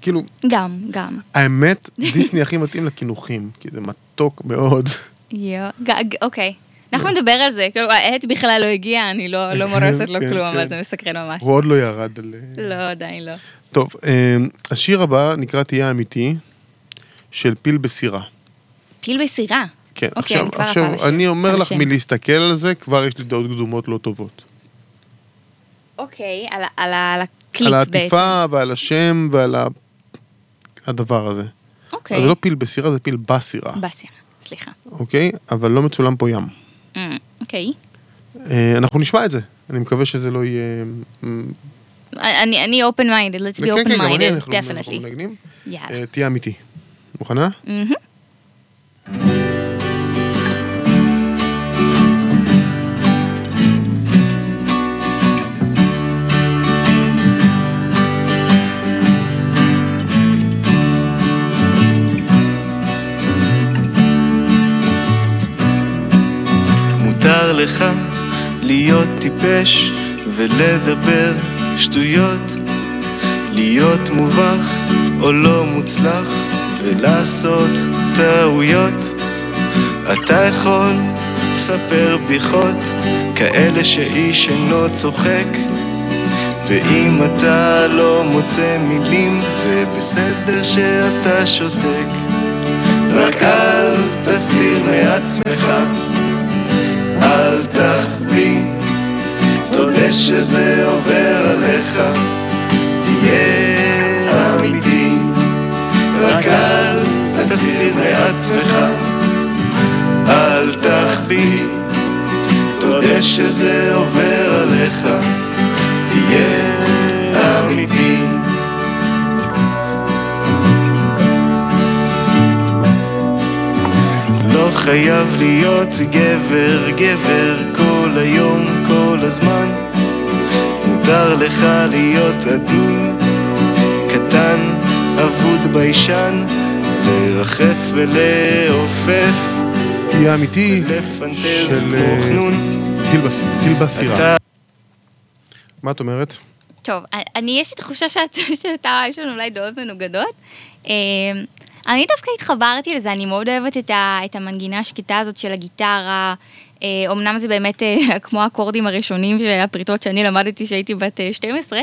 A: כאילו,
B: גם, גם.
A: האמת, דיסני הכי מתאים לקינוחים, כי זה מתוק מאוד.
B: אוקיי. אנחנו נדבר על זה, כאילו, העט בכלל לא הגיע, אני לא לא מורסת לו
A: כן,
B: כלום,
A: כן.
B: אבל זה מסקרן ממש.
A: הוא עוד לא ירד על...
B: לא, עדיין לא.
A: טוב, אה, השיר הבא נקרא תהיה אמיתי, של פיל בסירה.
B: פיל בסירה.
A: כן,
B: אוקיי,
A: עכשיו,
B: אני
A: עכשיו
B: על השם.
A: אני אומר
B: על
A: לך. מלהסתכל על זה, כבר יש לי דעות קדומות לא טובות.
B: אוקיי, על ה- על ה- על הקליפ
A: על
B: בעצם.
A: העטיפה ועל השם ועל ה- הדבר הזה.
B: אוקיי.
A: אז זה לא פיל בסירה, זה פיל בסירה,
B: בסירה, סליחה.
A: אוקיי? אבל לא מצולם פה ים.
B: אמ, אוקיי.
A: אה, אנחנו נשמע את זה. אני מקווה שזה לא יהיה... אמ,
B: אני אני open minded, let's be
A: כן,
B: open
A: כן, אני,
B: minded, definitely.
A: אה, תהיה אמיתי. מוכנה?
B: מהמם.
F: להיות טיפש ולדבר שטויות, להיות מובך או לא מוצלח ולעשות טעויות. אתה יכול לספר בדיחות כאלה שאיש אינו צוחק. ואם אתה לא מוצא מילים זה בסדר שאתה שותק. רק אל תסתיר מעצמך. אל תחביא, תודה שזה עובר עליך, תהיה אמיתי, רק אל תסתיר מעצמך, אל תחביא, תודה שזה עובר עליך, תהיה אמיתי. לא חייב להיות גבר, גבר כל היום, כל הזמן. מותר לך להיות עדין, קטן, אבוד ביישן, לרחף ולעופף,
A: תהיה אמיתי.
F: ולפנטז
A: של,
F: כמו
A: אה, בסירה. מה את אומרת?
B: טוב, אני, יש לי תחושה שאת, שאתה, יש לנו אולי דעות מנוגדות. אה, אני דווקא התחברתי לזה, אני מאוד אוהבת את, ה, את המנגינה השקטה הזאת של הגיטרה. אה, אמנם זה באמת אה, *laughs* כמו האקורדים הראשונים של הפריטות שאני למדתי כשהייתי בת אה, 12,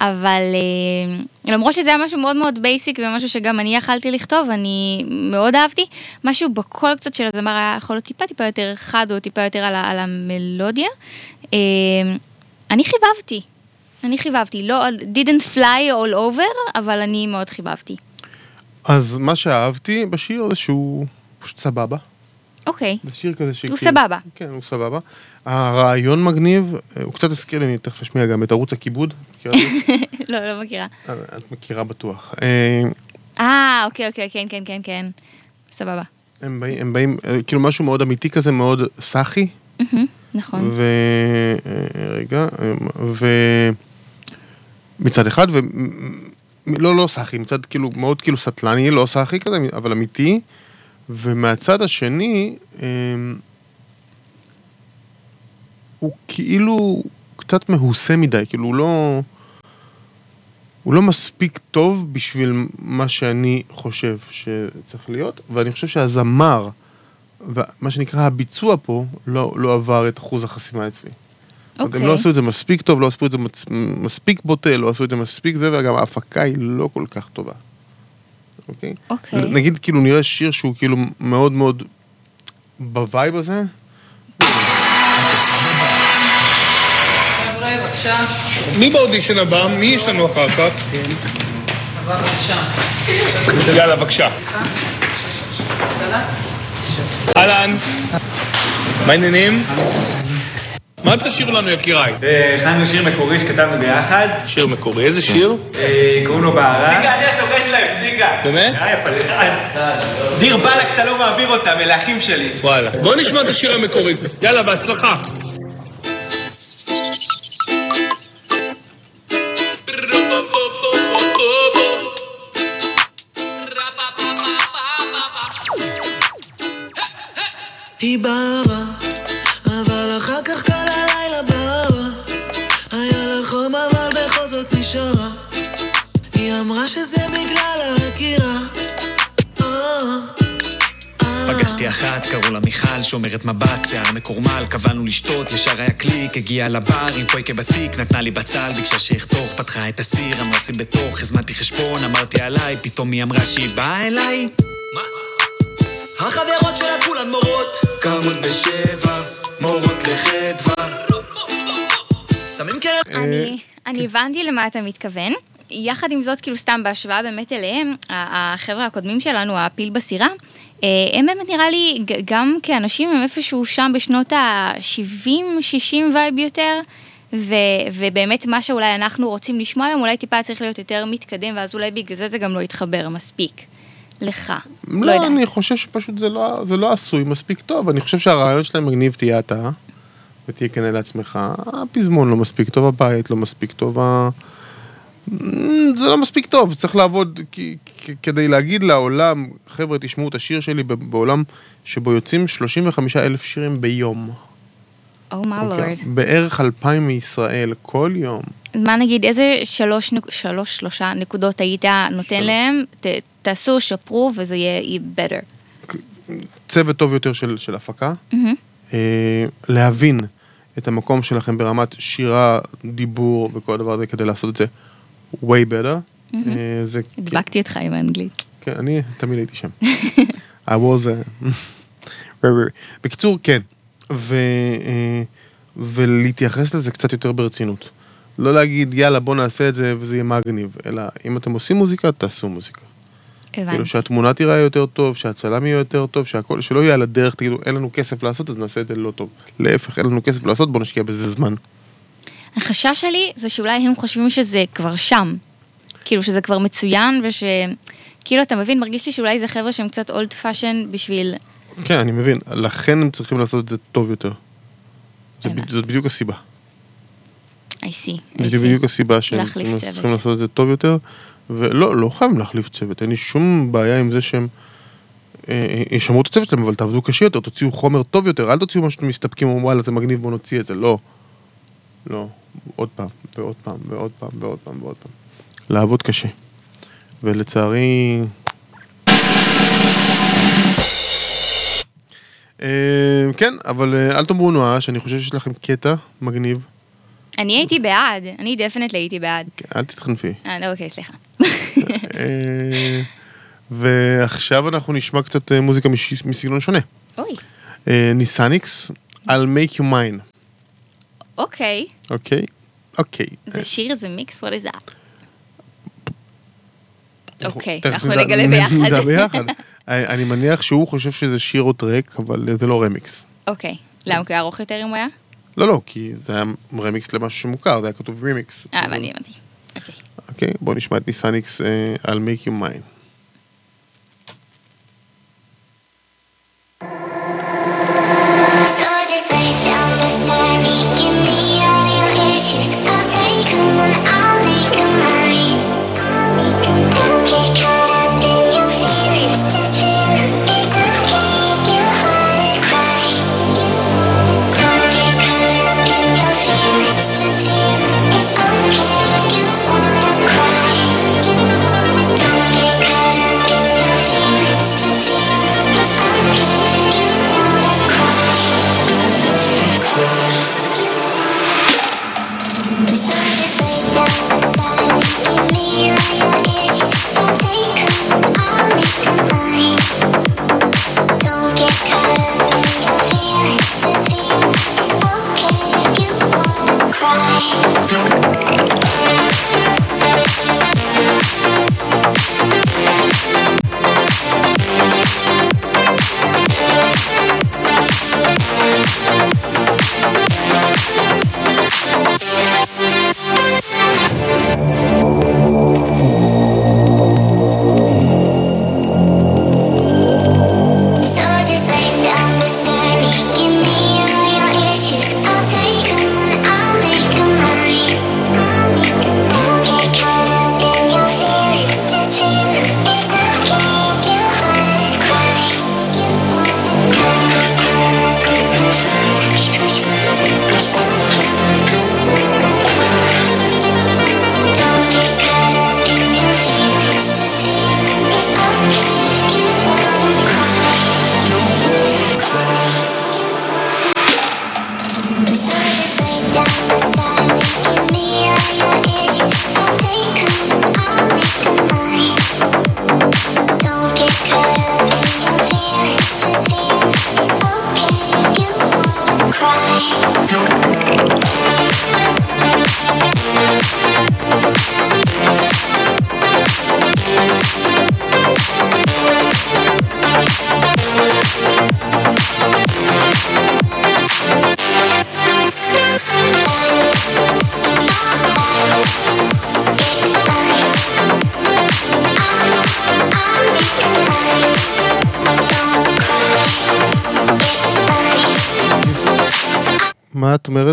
B: אבל אה, למרות שזה היה משהו מאוד מאוד basic ומשהו שגם אני יכלתי לכתוב, אני מאוד אהבתי. משהו בקול קצת של הזמר היה יכול להיות טיפה טיפה יותר חד או טיפה יותר על, על המלודיה. אה, אני חיבבתי. אני חיבבתי, לא, didn't fly all over, אבל אני מאוד חיבבתי.
A: אז מה שאהבתי בשיר זה שהוא פשוט סבבה.
B: אוקיי,
A: זה שיר כזה שכאילו...
B: הוא סבבה.
A: כן, הוא סבבה. הרעיון מגניב, אה, הוא קצת הזכיר לי, אני תכף אשמיע גם את ערוץ הכיבוד. *laughs*
B: לא, לא מכירה.
A: אה, את מכירה בטוח. אה,
B: אה, אוקיי, אוקיי, כן, כן, כן, כן. סבבה.
A: הם באים, הם באים, כאילו משהו מאוד אמיתי כזה, מאוד סאחי.
B: נכון.
A: ו... רגע, אה, ו... מצד אחד, ו... לא, לא סאחי, מצד כאילו, מאוד כאילו סטלני, לא סאחי כזה, אבל אמיתי. ומהצד השני, אה, הוא כאילו קצת מהוסה מדי, כאילו הוא לא... הוא לא מספיק טוב בשביל מה שאני חושב שצריך להיות, ואני חושב שהזמר, ומה שנקרא הביצוע פה, לא, לא עבר את אחוז החסימה אצלי.
B: אוקיי.
A: הם לא עשו את זה מספיק טוב, לא עשו את זה. מספיק בוטה, לא עשו את זה מספיק זה, וגם ההפקה היא לא כל כך טובה. אוקיי?
B: אוקיי.
A: נגיד כאילו נראה שיר שהוא כאילו מאוד מאוד ב
G: vibe הזה.
H: מי באודישן הבא? מי יש לנו אחר כך?
G: סבבה, בבקשה.
H: יאללה, בבקשה. אהלן. מה העניינים? מה תשאירו לנו יקיריי?
I: הכנו שיר מקורי שכתבנו ביחד,
H: שיר מקורי, איזה שיר?
I: אה, קוראים לו בערה.
J: אני הסוכן שלהם, ציגה.
H: באמת?
J: דיר באלק, אתה לא מעביר אותם, אלה אחים שלי.
H: וואלה. בוא נשמע את השיר המקורי. יאללה, בהצלחה.
E: שזה בגלל ההגירה. אה, אה.
K: פגשתי אחת, קראו לה מיכל, שומרת מבט, שיער מקורמל, קבענו לשתות, ישר היה קליק, הגיעה לבר עם פויקה בתיק, נתנה לי בצל, ביקשה שאחתוך, פתחה את הסיר, אמרה שים בתוך, הזמנתי חשבון, אמרתי עליי, פתאום היא אמרה שהיא באה אליי.
E: החברות שלה כולן מורות,
K: קמות בשבע, מורות לחדווה.
E: שמים קרן...
B: אני, אני הבנתי למה אתה מתכוון. יחד עם זאת, כאילו סתם בהשוואה באמת אליהם, החבר'ה הקודמים שלנו, הפיל בסירה, אה, הם באמת נראה לי, גם כאנשים הם איפשהו שם בשנות ה-70-60 vibe יותר, ו- ובאמת מה שאולי אנחנו רוצים לשמוע היום, אולי טיפה צריך להיות יותר מתקדם, ואז אולי בגלל זה זה גם לא יתחבר מספיק. לך.
A: לא,
B: לא יודעת.
A: אני חושב שפשוט זה לא, זה לא עשוי מספיק טוב, אני חושב שהרעיון שלהם מגניב תהיה אתה, ותהיה כנה לעצמך, הפזמון לא מספיק טוב, הבית לא מספיק טוב, ה... זה לא מספיק טוב, צריך לעבוד כדי להגיד לעולם, חבר'ה תשמעו את השיר שלי בעולם שבו יוצאים 35 אלף שירים ביום.
B: Oh my
A: אוקיי?
B: lord.
A: בערך אלפיים מישראל כל יום.
B: מה נגיד, איזה שלוש, שלוש, שלושה נקודות היית נותן להם? ת, תעשו, שפרו, וזה יהיה better.
A: צוות טוב יותר של, של הפקה,
B: מהמם.
A: אה, להבין את המקום שלכם ברמת שירה, דיבור וכל הדבר הזה כדי לעשות את זה way better.
B: מהמם.
A: אה, זה,
B: הדבקתי אותך עם האנגלית.
A: כן, אני תמיד הייתי שם. *laughs* I was a... *laughs* very, very. בקיצור, כן. ו, אה, ולהתייחס לזה קצת יותר ברצינות. לא להגיד, יאללה, בוא נעשה את זה וזה יהיה מגניב, אלא אם אתם עושים מוזיקה, תעשו מוזיקה. כאילו
B: הבנתי.
A: שהתמונה תיראה יותר טוב, שהצלם יהיה יותר טוב, שהכל, שלא יהיה על הדרך, תגידו, אין לנו כסף לעשות, אז נעשה את זה לא טוב. להפך, אין לנו כסף לעשות, בוא נשקיע בזה זמן.
B: החשש שלי זה שאולי הם חושבים שזה כבר שם. כאילו שזה כבר מצוין וש... כאילו אתה מבין, מרגיש לי שאולי זה חבר'ה שהם קצת old fashion בשביל...
A: כן, אני מבין, לכן הם צריכים לעשות את זה טוב יותר. זאת בדיוק הסיבה.
B: I see,
A: זה. בדיוק הסיבה שהם צריכים- לעשות את זה טוב יותר, ולא, לא חייבים להחליף צוות, אין לי שום בעיה עם זה שהם אה, ישמרו את הצוות שלהם, אבל תעבדו קשה יותר, תוציאו חומר טוב יותר, אל תוציאו מה שאתם מסתפקים, אומרים וואלה זה מגניב בוא נוציא את זה, לא. לא, עוד פעם, ועוד פעם, ועוד פעם, ועוד פעם, ועוד פעם. לעבוד קשה. ולצערי... אה, כן, אבל אה, אל תאמרו נואש, אני חושב שיש לכם קטע מגניב.
B: אני הייתי בעד, אני definitely הייתי בעד.
A: אל תתחנפי.
B: אה, לא, אוקיי, סליחה. *laughs*
A: ועכשיו אנחנו נשמע קצת מוזיקה מסגנון שונה.
B: אוי,
A: ניסניקס, I'll make you mine,
B: אוקיי.
A: אוקיי? אוקיי.
B: זה שיר, זה מיקס? what is that? אוקיי, אנחנו נגלה ביחד.
A: נדע ביחד. אני מניח שהוא חושב שזה שיר או track, אבל זה לא רמיקס.
B: אוקיי. למה? כי הוא היה ארוך יותר אם הוא היה?
A: לא, לא, כי זה היה רמיקס למשהו שמוכר, זה היה כתוב רמיקס.
B: אה, הבנתי, הבנתי. אוקיי.
A: אוקיי, בואו נשמע את ניסניקס, אה, I'll make you mine.
L: So just lay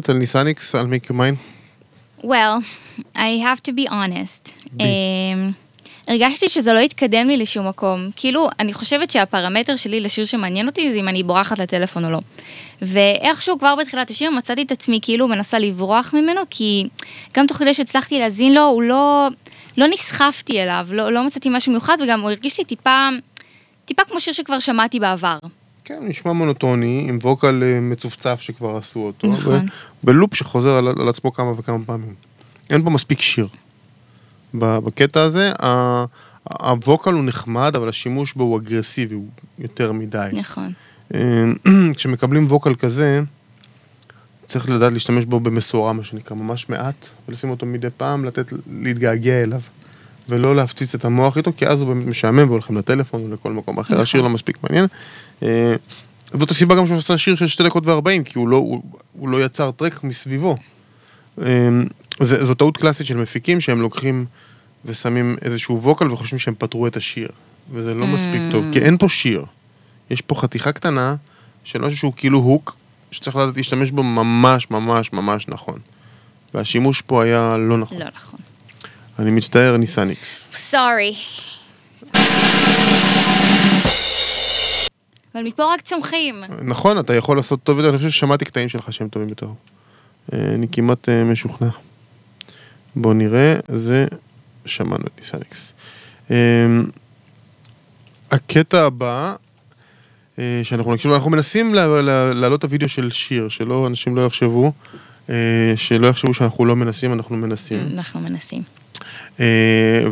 A: אומרת על ניסניקס, על make your mind?
B: Well, I have to be honest. Um, הרגשתי שזה לא התקדם לי לשום מקום. כאילו, אני חושבת שהפרמטר שלי לשיר שמעניין אותי זה אם אני בורחת לטלפון או לא. ואיכשהו כבר בתחילת השיר מצאתי את עצמי כאילו מנסה לברוח ממנו, כי גם תוך כדי שהצלחתי להאזין לו, הוא לא, לא נסחפתי אליו, לא, לא מצאתי משהו מיוחד, וגם הוא הרגיש לי טיפה, טיפה כמו שיר שכבר שמעתי בעבר.
A: כן, נשמע מונוטוני, עם ווקל אה, מצופצף שכבר עשו אותו.
B: נכון.
A: בלופ שחוזר על, על עצמו כמה וכמה פעמים. אין פה מספיק שיר. בקטע הזה, ה- הווקל הוא נחמד, אבל השימוש בו הוא אגרסיבי, הוא יותר מדי.
B: נכון.
A: אה, *clears throat* כשמקבלים ווקל כזה, צריך לדעת להשתמש בו במשורה, מה שנקרא, ממש מעט, ולשים אותו מדי פעם, לתת, להתגעגע אליו. ולא להפציץ את המוח איתו, כי אז הוא באמת משעמם והולכים לטלפון או לכל מקום אחר,
B: נכון.
A: השיר לא מספיק מעניין. אה, זאת הסיבה גם שהוא עשה שיר של שתי דקות וארבעים, כי הוא לא, הוא, הוא לא יצר טרק מסביבו. אה, זה, זו טעות קלאסית של מפיקים, שהם לוקחים ושמים איזשהו ווקל וחושבים שהם פתרו את השיר. וזה לא מספיק טוב, כי אין פה שיר. יש פה חתיכה קטנה של משהו שהוא כאילו הוק, שצריך לדעת להשתמש בו ממש ממש ממש נכון. והשימוש פה היה לא נכון.
B: לא נכון.
A: אני מצטער, ניסניקס.
B: סורי. אבל מפה רק צומחים.
A: נכון, אתה יכול לעשות טוב יותר, אני חושב ששמעתי קטעים שלך שהם טובים יותר. אה, אני כמעט אה, משוכנע. בוא נראה, זה שמענו את ניסניקס. אה, הקטע הבא, שאנחנו נקשיב, אנחנו מנסים לה- לה- להעלות את הוידאו של שיר, שלא, אנשים לא יחשבו, שלא יחשבו שאנחנו לא מנסים, אנחנו מנסים.
B: אנחנו מנסים.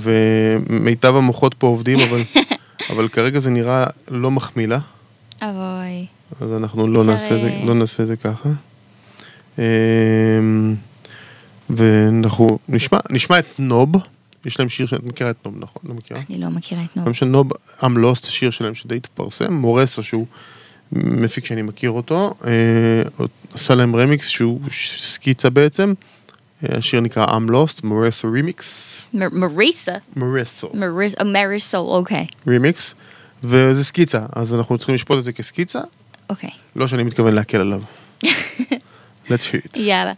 A: ומיטב המוחות פה עובדים, אבל, *laughs* אבל כרגע זה נראה לא מחמיא לה.
B: אבוי.
A: אז אנחנו לא נעשה, זה,
B: אה,
A: לא נעשה זה ככה. אמ, ואנחנו נשמע, נשמע את נוב, יש להם שיר שאת מכירה את נוב, נכון? לא מכירה?
B: אני לא מכירה את נוב.
A: גם של נוב, I'm Lost, שיר שלהם שדי התפרסם, מורסו שהוא מפיק שאני מכיר אותו, אה, עשה להם רמיקס שהוא סקיצה בעצם, אה, השיר נקרא I'm Lost, מורסו רימיקס,
B: מ- מריסה.
A: מורסו
B: מריס- אה, מריסו, אוקיי.
A: רימיקס, וזה סקיצה, אז אנחנו צריכים לשפוט את זה כסקיצה,
B: אוקיי.
A: לא שאני מתכוון להקל עליו. *laughs* Let's hear it.
B: יאללה.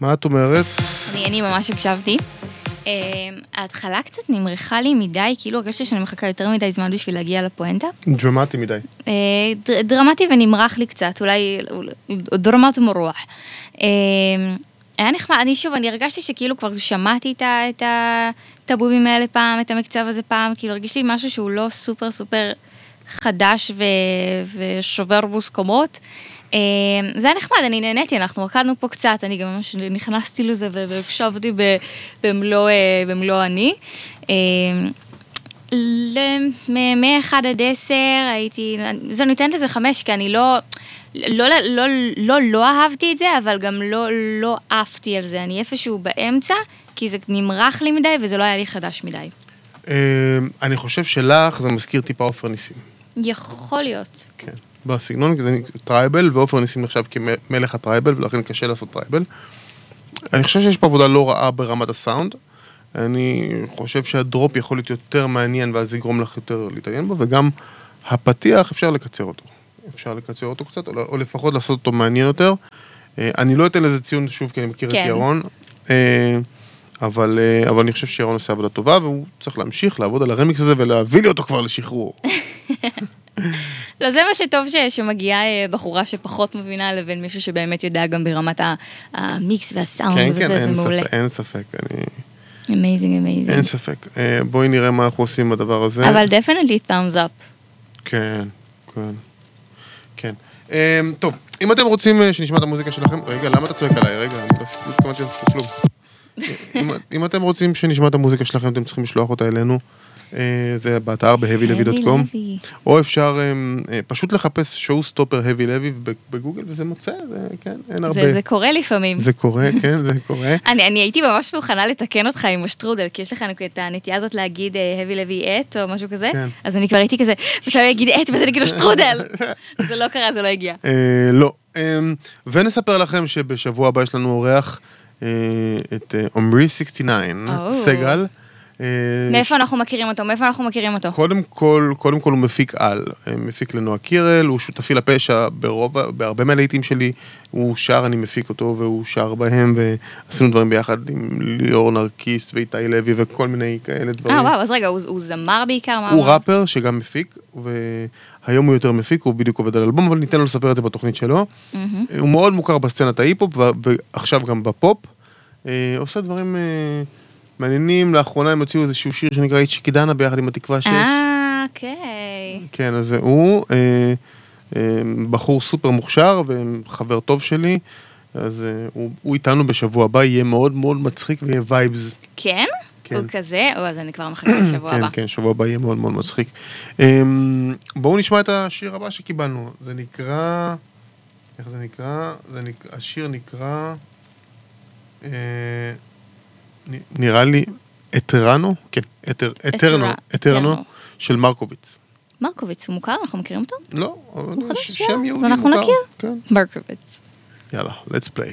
A: מה את אומרת?
B: אני, אני ממש הקשבתי. אה, ההתחלה קצת נמרחה לי מדי, כאילו הרגשתי שאני מחכה יותר מדי זמן בשביל להגיע לפואנטה.
A: דרמטי מדי.
B: אה, דר- דרמטי ונמרח לי קצת, אולי דרמטי מרוח. אה, היה נחמד, אני שוב, אני הרגשתי שכאילו כבר שמעתי את הטבובים האלה פעם, את המקצב הזה פעם, כאילו הרגיש לי משהו שהוא לא סופר סופר חדש ו- ושובר מוסכמות. אה, זה היה נחמד, אני נהניתי, אנחנו רקדנו פה קצת, אני גם ממש נכנסתי לזה והקשבתי במלוא, אה, במלוא אני. אה, מ-1 עד 10 הייתי, זה נותנת לזה 5 כי אני לא, לא, לא, לא, לא, לא אהבתי את זה, אבל גם לא, לא עפתי על זה, אני איפשהו באמצע, כי זה נמרח לי מדי וזה לא היה לי חדש מדי.
A: אה, אני חושב שלך זה מזכיר טיפה עופר ניסים.
B: יכול להיות.
A: כן. בסגנון, כי זה tribal, ועופר ניסים נחשב כמלך ה tribal, ולכן קשה לעשות tribal. אני חושב שיש פה עבודה לא רעה ברמת הסאונד. אני חושב שה drop יכול להיות יותר מעניין, ואז יגרום לך יותר להתעניין בו, וגם הפתיח, אפשר לקצר אותו. אפשר לקצר אותו קצת, או, או לפחות לעשות אותו מעניין יותר. אה, אני לא אתן לזה ציון שוב, כי אני מכיר
B: כן.
A: את ירון. אה, אבל, אה, אבל אני חושב שירון עושה עבודה טובה, והוא צריך להמשיך לעבוד על הרמיקס הזה ולהביא לי אותו כבר לשחרור. *laughs* *laughs*
B: לא, זה מה שטוב ש, שמגיעה אה, בחורה שפחות מבינה לבין מישהו שבאמת יודע גם ברמת המיקס והסאונד
A: כן,
B: וזה,
A: כן,
B: זה
A: אין
B: מעולה.
A: ספק, אין ספק, אני...
B: amazing, amazing.
A: אין ספק. אה, בואי נראה מה אנחנו עושים בדבר הזה.
B: אבל definitely thumbs up.
A: כן, כן. כן. אה, טוב, אם אתם רוצים אה, שנשמע את המוזיקה שלכם, רגע, למה אתה צועק עליי? רגע, אני לא לא התכוונתי לעשות כלום. *laughs* אם- אם אתם רוצים שנשמע את המוזיקה שלכם, אתם צריכים לשלוח אותה אלינו. אה, זה באתר ב-heavylevy.com. או אפשר אה, אה, פשוט לחפש שואו סטופר heavy levy בגוגל וזה מוצא, זה כן, אין הרבה.
B: זה, זה קורה לפעמים.
A: זה קורה, *laughs* כן, זה קורה.
B: אני, אני הייתי ממש מוכנה לתקן אותך עם השטרודל, כי יש לך את הנטייה הזאת להגיד heavy לוי את או משהו כזה,
A: כן.
B: אז אני כבר הייתי כזה, מתי הוא יגיד את ואז אני אגיד לו *laughs* שטרודל. זה לא קרה, זה לא הגיע.
A: לא. ונספר לכם שבשבוע הבא יש לנו אורח, את עמרי 69,
B: או.
A: סגל. אה,
B: מאיפה אנחנו מכירים אותו? מאיפה אנחנו מכירים אותו?
A: קודם כל, קודם כל הוא מפיק על, אה, מפיק לנועה קירל, הוא שותפי לפשע ברוב, בהרבה מהלהיטים שלי, הוא שר, אני מפיק אותו והוא שר בהם, ועשינו דברים ביחד עם ליאור נרקיס ואיתי לוי וכל מיני כאלה דברים.
B: אה, וואו, אז רגע, הוא, הוא זמר בעיקר?
A: הוא? ראפר שגם מפיק, והיום הוא יותר מפיק, הוא בדיוק עובד על אלבום, אבל ניתן לו לספר את זה בתוכנית שלו.
B: מהמם.
A: הוא מאוד מוכר בסצנת ההיפ-הופ, ועכשיו גם בפופ. אה, עושה דברים מעניינים, לאחרונה הם הוציאו איזשהו שיר שנקרא איצ'יקי דנה ביחד עם התקווה 6.
B: אה, אוקיי.
A: כן, אז הוא אה, אה, בחור סופר מוכשר וחבר טוב שלי, אז אה, הוא, הוא איתנו בשבוע הבא, יהיה מאוד מאוד מצחיק ויהיה vibes.
B: כן?
A: כן.
B: הוא כזה? או, אז אני כבר מחכה לשבוע
A: כן,
B: הבא.
A: כן, שבוע הבא יהיה מאוד מאוד מצחיק. אמ, בואו נשמע את השיר הבא שקיבלנו. זה נקרא... איך זה נקרא? זה נקרא... השיר נקרא... אה, נראה לי אתרנו? כן, אתר- אתרנו, אתרנו. של מרקוביץ.
B: מרקוביץ, הוא מוכר? אנחנו מכירים אותו?
A: לא, אבל
B: הוא חדש,
A: ש-
B: יאללה,
A: שם
B: אז
A: יהודי
B: אנחנו
A: מוכר.
B: נכיר.
A: כן,
B: מרקוביץ.
A: יאללה, let's play.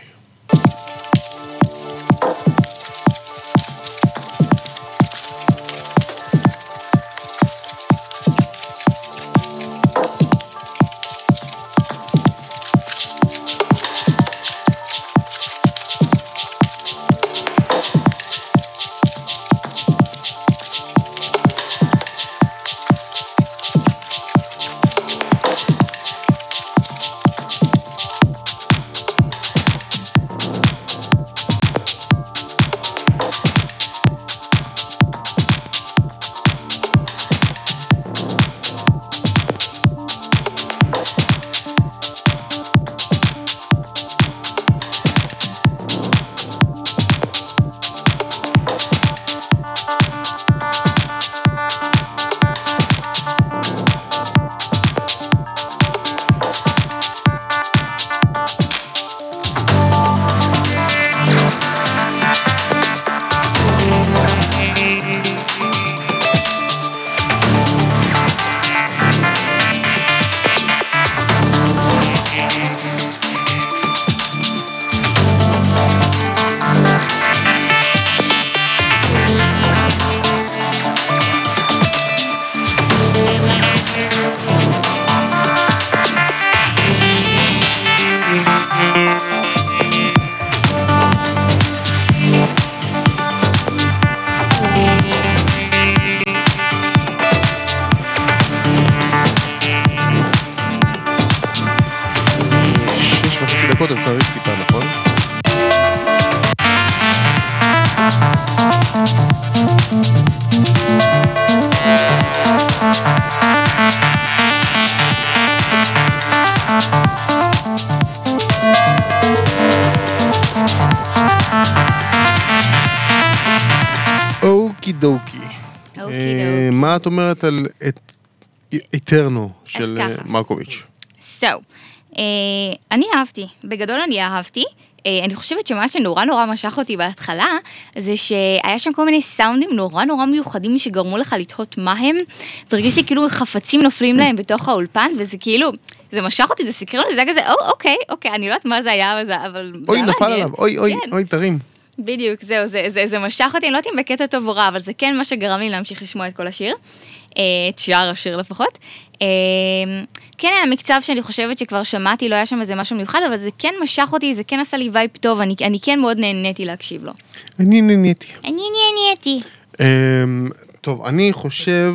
A: על את איטרנו של אה. מרקוביץ'?
B: So, אה, אני אהבתי, בגדול אני אהבתי. אה, אני חושבת שמה שנורא נורא משך אותי בהתחלה, זה שהיה שם כל מיני סאונדים נורא נורא מיוחדים שגרמו לך לתהות מה הם. זה הרגיש לי כאילו חפצים נופלים להם בתוך האולפן, וזה כאילו, זה משך אותי, זה סקרן אותי, זה היה כזה, או, אוקיי, אוקיי, אני לא יודעת מה זה היה, אבל זה, זה
A: אוי, נפל
B: מעניין.
A: עליו, אוי, אוי,
B: כן.
A: אוי, תרים.
B: בדיוק, זהו, זה, זה, זה משך אותי, אני לא יודעת אם בקטע טוב או רע, אבל זה כן מה שגרם לי להמשיך לשמוע את כל השיר, אה, את שאר השיר לפחות. אה, כן היה מקצב שאני חושבת שכבר שמעתי, לא היה שם איזה משהו מיוחד, אבל זה כן משך אותי, זה כן עשה לי vibe טוב, אני, אני כן מאוד נהניתי להקשיב לו.
A: אני נהניתי.
B: אני נהניתי.
A: אמ, טוב, אני חושב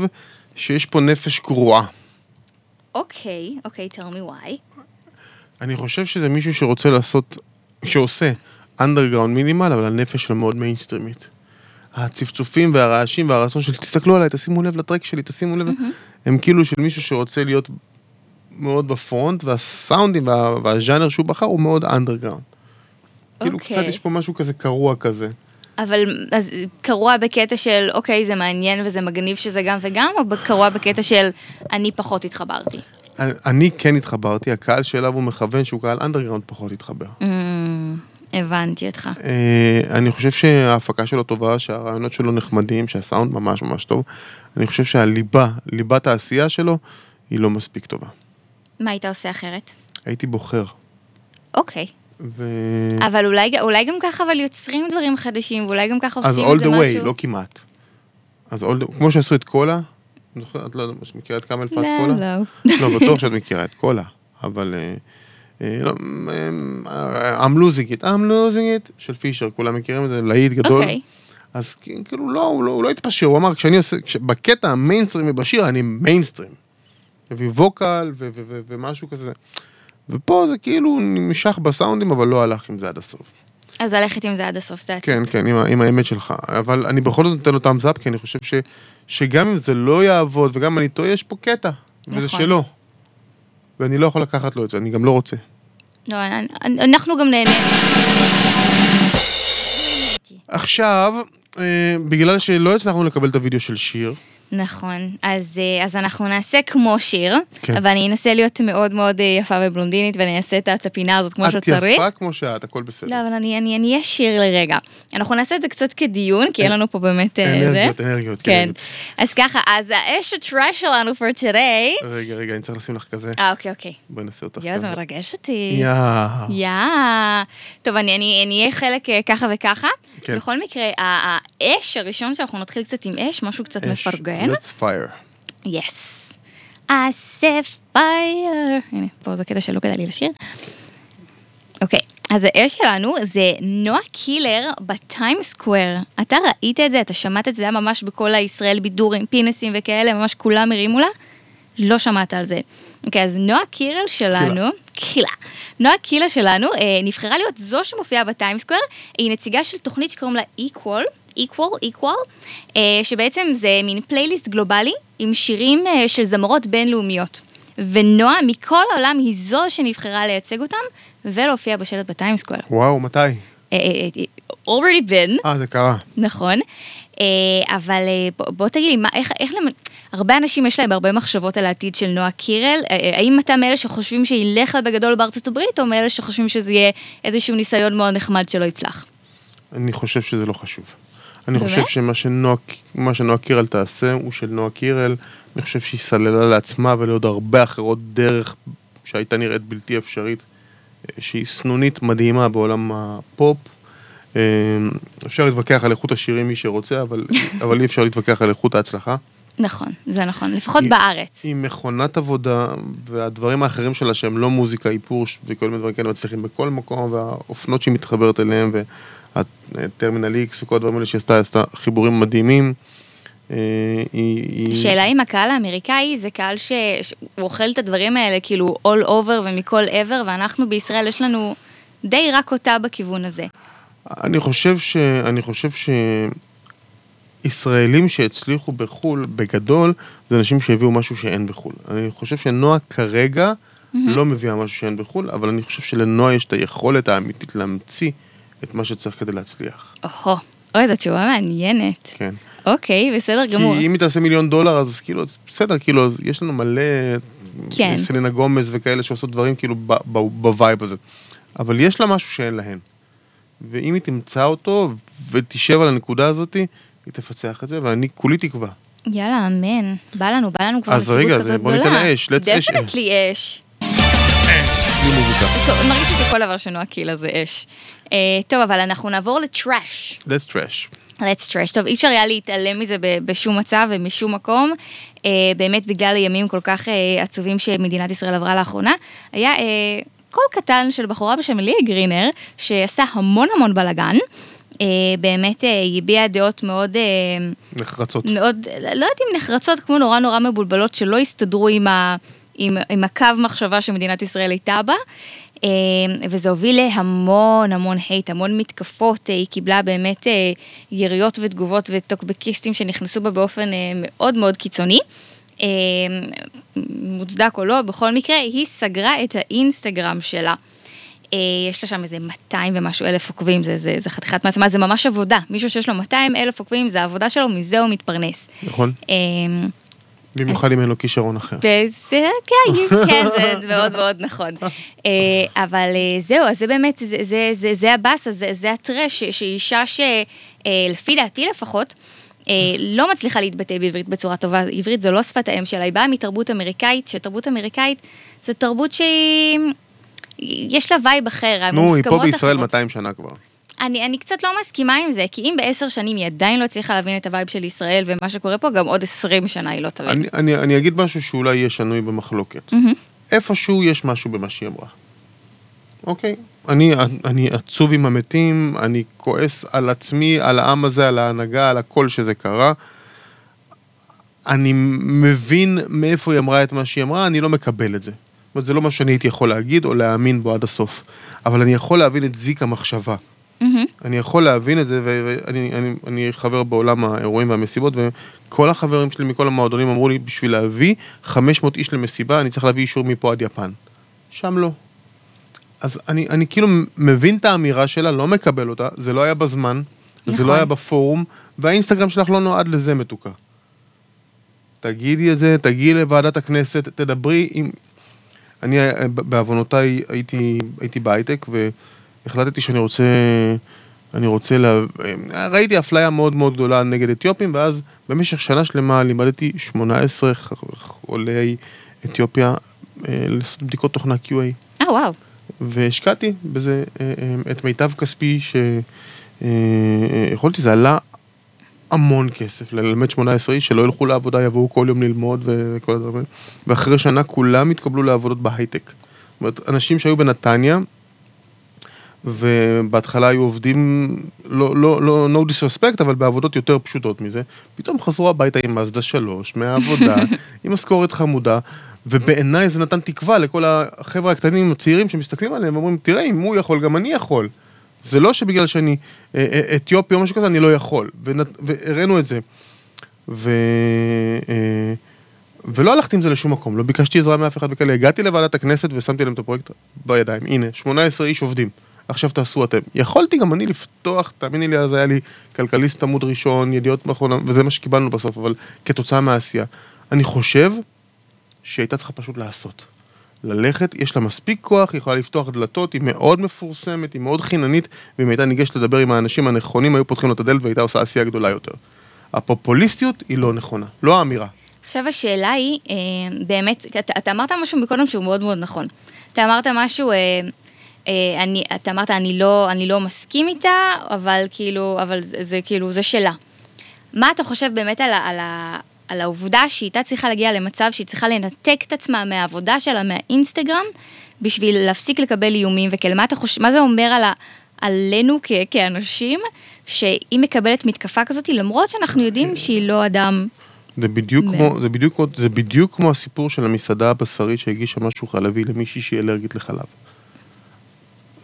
A: שיש פה נפש גרועה.
B: אוקיי, אוקיי, tell me why.
A: אני חושב שזה מישהו שרוצה לעשות, שעושה אנדרגראונד minimal, אבל הנפש שלו מאוד מיינסטרימית. הצפצופים והרעשים והרצון של תסתכלו עליי, תשימו לב ל track שלי, תשימו לב, הם כאילו של מישהו שרוצה להיות מאוד ב front, והסאונדים וה, והז'אנר שהוא בחר הוא מאוד אנדרגראונד. כאילו
B: אוקיי.
A: קצת יש פה משהו כזה קרוע כזה.
B: אבל אז קרוע בקטע של, אוקיי, זה מעניין וזה מגניב שזה גם וגם, או קרוע בקטע של, אני פחות התחברתי?
A: אני- אני כן התחברתי, הקהל שאליו הוא מכוון, שהוא קהל אנדרגראונד, פחות התחבר.
B: Mm, הבנתי אותך.
A: אה, אני חושב שההפקה שלו טובה, שהרעיונות שלו נחמדים, שהסאונד ממש ממש טוב. אני חושב שהליבה, ליבת העשייה שלו, היא לא מספיק טובה.
B: מה היית עושה אחרת?
A: הייתי בוחר.
B: אוקיי.
A: ו...
B: אבל אולי, אולי גם ככה אבל יוצרים דברים חדשים, ואולי גם ככה
A: אז
B: עושים
A: all
B: איזה
A: the
B: משהו.
A: way, לא כמעט. אז all the... כמו שעשו את קולה, את לא יודעת, את מכירה את כמה אלפת
B: לא,
A: קולה?
B: לא.
A: לא, בטוח שאת מכירה את קולה, אבל... לא, אה, I'm losing it, I'm losing it, של פישר, כולם מכירים את זה, להיט גדול.
B: אוקיי.
A: אז כאילו לא, הוא לא, הוא לא התפשר, הוא אמר, כשאני עושה, בקטע המיינסטרימי בשיר, אני מיינסטרים. vocal ומשהו כזה. ופה זה כאילו נמשך בסאונדים, אבל לא הלך עם זה עד הסוף.
B: אז ללכת עם זה עד הסוף, זה
A: כן, כן, עם, עם האמת שלך. אבל אני בכל זאת נותן לו thumbs up, כי אני חושב ש, שגם אם זה לא יעבוד, וגם אם אני טועה, יש פה קטע, וזה
B: נכון.
A: שלו. ואני לא יכול לקחת לו את זה, אני גם לא רוצה.
B: לא, אנחנו גם נהנה.
A: עכשיו, אה, בגלל שלא הצלחנו לקבל את הוידאו של שיר,
B: נכון, אז, אה, אז אנחנו נעשה כמו שיר,
A: כן.
B: אבל אני אנסה להיות מאוד מאוד אה, יפה ובלונדינית, ואני אעשה את את הפינה הזאת כמו
A: את
B: שצריך.
A: יפה כמו שאת, הכל בסדר.
B: לא, אבל אני אהיה שיר לרגע. אנחנו נעשה את זה קצת כדיון, כי אין לנו פה באמת... אה,
A: אנרגיות,
B: זה.
A: אנרגיות,
B: כן.
A: אנרגיות.
B: אז ככה, אז האש הטראש שלנו for today...
A: רגע, רגע, אני צריך לשים לך כזה.
B: אה, אוקיי, אוקיי.
A: בואי נעשה אותך
B: יואו, זה
A: כזה.
B: מרגש אותי.
A: יא.
B: יא. טוב, אני- אהיה חלק אה, ככה וככה.
A: כן.
B: בכל מקרה, האש הראשון שאנחנו נתחיל קצת עם אש, משהו קצת
A: אש,
B: מפרגן.
A: That's fire.
B: יס. I set fire. הנה, פה זה קטע שלא כדאי לי לשיר. אוקיי, אז האש שלנו זה נועה קילר בטיים סקוואר. אתה ראית את זה? אתה שמעת את זה? זה היה ממש בכל הישראל בידורים, פיננסים וכאלה, ממש כולם הרימו לה? לא שמעת על זה. אוקיי, אז נועה קירל שלנו, קילה, נועה קילה שלנו אה, נבחרה להיות זו שמופיעה בטיים סקוואר, היא נציגה של תוכנית שקוראים לה equal, equal, equal, אה, שבעצם זה מין פלייליסט גלובלי עם שירים אה, של זמרות בינלאומיות. ונועה מכל העולם היא זו שנבחרה לייצג אותם ולהופיע בשלט בטיים סקוואר.
A: וואו, מתי?
B: אה, already been.
A: אה, זה קרה.
B: נכון, אבל בוא, תגיד לי, מה, איך, איך למ... הרבה אנשים יש להם הרבה מחשבות על העתיד של נועה קירל, האם אתה מאלה שחושבים שילך לה בגדול בארצות הברית, או מאלה שחושבים שזה יהיה איזשהו ניסיון מאוד נחמד שלא יצלח?
A: אני חושב שזה לא חשוב. אני
B: באמת?
A: חושב שמה שנועה, מה שנועה קירל תעשה הוא של נועה קירל. אני חושב שהיא סללה לעצמה ולעוד הרבה אחרות דרך שהייתה נראית בלתי אפשרית, אה, שהיא סנונית מדהימה בעולם הפופ. אה, אפשר להתווכח על איכות השירים מי שרוצה, אבל, *laughs* אבל אי אפשר להתווכח על איכות ההצלחה.
B: נכון, זה נכון, לפחות
A: היא-
B: בארץ.
A: היא מכונת עבודה, והדברים האחרים שלה שהם לא מוזיקה, איפור וכל מיני דברים כאלה מצליחים בכל מקום, והאופנות שהיא מתחברת אליהם, והטרמינל איקס וכל הדברים האלה שהיא עשתה, חיבורים מדהימים. אה,
B: השאלה אם הקהל האמריקאי זה קהל ש- שהוא אוכל את הדברים האלה כאילו all over ומכל עבר, ואנחנו בישראל יש לנו די רק אותה בכיוון הזה.
A: אני חושב ש... אני חושב שישראלים שהצליחו בחו"ל, בגדול, זה אנשים שהביאו משהו שאין בחו"ל. אני חושב שנועה כרגע לא מביאה משהו שאין בחו"ל, אבל אני חושב שלנועה יש את היכולת האמיתית להמציא את מה שצריך כדי להצליח.
B: אוהו, אוי, זו תשובה מעניינת.
A: כן.
B: אוקיי, בסדר גמור.
A: כי אם היא תעשה מיליון דולר, אז כאילו, אז בסדר, כאילו, אז יש לנו מלא...
B: כן.
A: סלינה גומז וכאלה שעושות דברים כאילו ב vibe הזה. אבל יש לה משהו שאין להן. ואם היא תמצא אותו ותשב על הנקודה הזאת, היא תפצח את זה, ואני כולי תקווה.
B: יאללה, אמן. בא לנו, בא לנו כבר
A: אז רגע,
B: כזאת גדולה.
A: בוא ניתן אש, let's אש.
B: definitely אש.
A: בלי מוזיקה.
B: טוב, מרגיש שכל דבר שנועה קילה זה אש. אה, טוב, אבל אנחנו נעבור לטראש.
A: Let's trash.
B: let's trash. טוב, אי אפשר היה להתעלם מזה בשום מצב ומשום מקום. אה, באמת בגלל הימים כל כך אה, עצובים שמדינת ישראל עברה לאחרונה. היה אה, קול קטן של בחורה בשם ליה גרינר, שעשה המון המון בלאגן. אה, באמת אה, היא הביעה דעות מאוד... אה,
A: נחרצות.
B: מאוד, לא יודעת אם נחרצות, כמו נורא נורא מבולבלות, שלא הסתדרו עם, ה, עם, עם הקו מחשבה שמדינת ישראל הייתה בה. אה, וזה הוביל להמון המון הייט, המון מתקפות, אה, היא קיבלה באמת אה, יריות ותגובות וטוקבקיסטים שנכנסו בה באופן מאוד מאוד קיצוני. מוצדק או לא, בכל מקרה, היא סגרה את האינסטגרם שלה. יש לה שם איזה 200 ומשהו אלף עוקבים, זה, זה, זה חתיכת מעצמה, זה ממש עבודה. מישהו שיש לו 200 אלף עוקבים, זה העבודה שלו, מזה הוא מתפרנס.
A: נכון?
B: אה,
A: במיוחד אם אין לו כישרון אחר.
B: וזה, כן, כן, זה מאוד מאוד נכון. אה, אבל אה, זהו, אז זה באמת, זה, זה, זה, זה הבאסה, זה, זה הטרש, שאישה שלפי דעתי לפחות, אה, לא מצליחה להתבטא בעברית בצורה טובה, עברית זו לא שפת האם שלה, היא באה מתרבות אמריקאית, שתרבות אמריקאית זו תרבות שהיא... יש לה וייב אחר,
A: נו, היא פה
B: המוסכמות
A: בישראל
B: אחרות.
A: 200 שנה כבר.
B: אני, אני קצת לא מסכימה עם זה, כי אם בעשר שנים היא עדיין לא הצליחה להבין את ה vibe של ישראל ומה שקורה פה, גם עוד עשרים שנה היא לא תבין.
A: אני, אני, אני אגיד משהו שאולי יהיה שנוי במחלוקת.
B: מהמם.
A: איפשהו יש משהו במה שהיא אמרה. אוקיי? אני, אני עצוב עם המתים, אני כועס על עצמי, על העם הזה, על ההנהגה, על הכל שזה קרה. אני מבין מאיפה היא אמרה את מה שהיא אמרה, אני לא מקבל את זה. זאת אומרת, זה לא מה שאני הייתי יכול להגיד או להאמין בו עד הסוף. אבל אני יכול להבין את זיק המחשבה.
B: מהמם.
A: אני יכול להבין את זה, ו- ואני אני, אני חבר בעולם האירועים והמסיבות, וכל החברים שלי מכל המועדונים אמרו לי, בשביל להביא 500 איש למסיבה, אני צריך להביא אישור מפה עד יפן. שם לא. אז אני, אני כאילו מבין את האמירה שלה, לא מקבל אותה, זה לא היה בזמן, זה
B: נכון.
A: לא היה בפורום, והאינסטגרם שלך לא נועד לזה מתוקה. תגידי את זה, תגיעי לוועדת הכנסת, תדברי עם... אני אה, בעוונותיי הייתי, הייתי בהייטק והחלטתי שאני רוצה, אני רוצה, לה... ראיתי אפליה מאוד מאוד גדולה נגד אתיופים ואז במשך שנה שלמה לימדתי 18 ח- עולי אתיופיה אה, לעשות בדיקות תוכנה QA.
B: אה, וואו.
A: והשקעתי בזה אה, אה, את מיטב כספי שיכולתי, זה עלה המון כסף ללמד 18 איש שלא ילכו לעבודה, יבואו כל יום ללמוד וכל הדברים. ואחרי שנה כולם התקבלו לעבודות בהייטק. זאת אומרת, אנשים שהיו בנתניה, ובהתחלה היו עובדים, לא, לא, לא, no disrespect, אבל בעבודות יותר פשוטות מזה, פתאום חזרו הביתה עם מאזדה 3, מהעבודה, *laughs* עם משכורת חמודה, ובעיניי זה נתן תקווה לכל החבר'ה הקטנים, הצעירים שמסתכלים עליהם ואומרים, תראה, אם הוא יכול, גם אני יכול. זה לא שבגלל שאני אה, אה, אתיופי או משהו כזה, אני לא יכול. ונת- והראינו את זה. ו... אה, ולא הלכתי עם זה לשום מקום, לא ביקשתי עזרה מאף אחד וכאלה. הגעתי לוועדת הכנסת ושמתי להם את הפרויקט בידיים. הנה, 18 איש עובדים. עכשיו תעשו אתם. יכולתי גם אני לפתוח, תאמיני לי, אז היה לי כלכליסט עמוד ראשון, ידיעות אחרונה, וזה מה שקיבלנו בסוף, אבל כתוצאה מהעשייה. אני חושב שהיא הייתה צריכה פשוט לעשות. ללכת, יש לה מספיק כוח, היא יכולה לפתוח דלתות, היא מאוד מפורסמת, היא מאוד חיננית, ואם הייתה ניגשת לדבר עם האנשים הנכונים, היו פותחים לה את הדלת והייתה עושה עשייה גדולה יותר. הפופוליסטיות היא לא נכונה, לא האמירה.
B: עכשיו השאלה היא, אה, באמת, אתה, אתה אמרת משהו מקודם שהוא מאוד מאוד נכון. אתה אמרת משהו, אה, אני, אתה אמרת אני לא, אני לא מסכים איתה, אבל כאילו, אבל זה, זה כאילו, זה שלה. מה אתה חושב באמת על, על, על העובדה שהיא הייתה צריכה להגיע למצב שהיא צריכה לנתק את עצמה מהעבודה שלה, מהאינסטגרם, בשביל להפסיק לקבל איומים וכאלה? מה אתה חושב, מה זה אומר על ה, עלינו כ, כאנשים, שהיא מקבלת מתקפה כזאת, למרות שאנחנו יודעים שהיא לא אדם...
A: זה בדיוק,
B: מאה.
A: כמו, זה, בדיוק, זה בדיוק כמו הסיפור של המסעדה הבשרית שהגישה משהו חלבי למישהי שהיא אלרגית לחלב.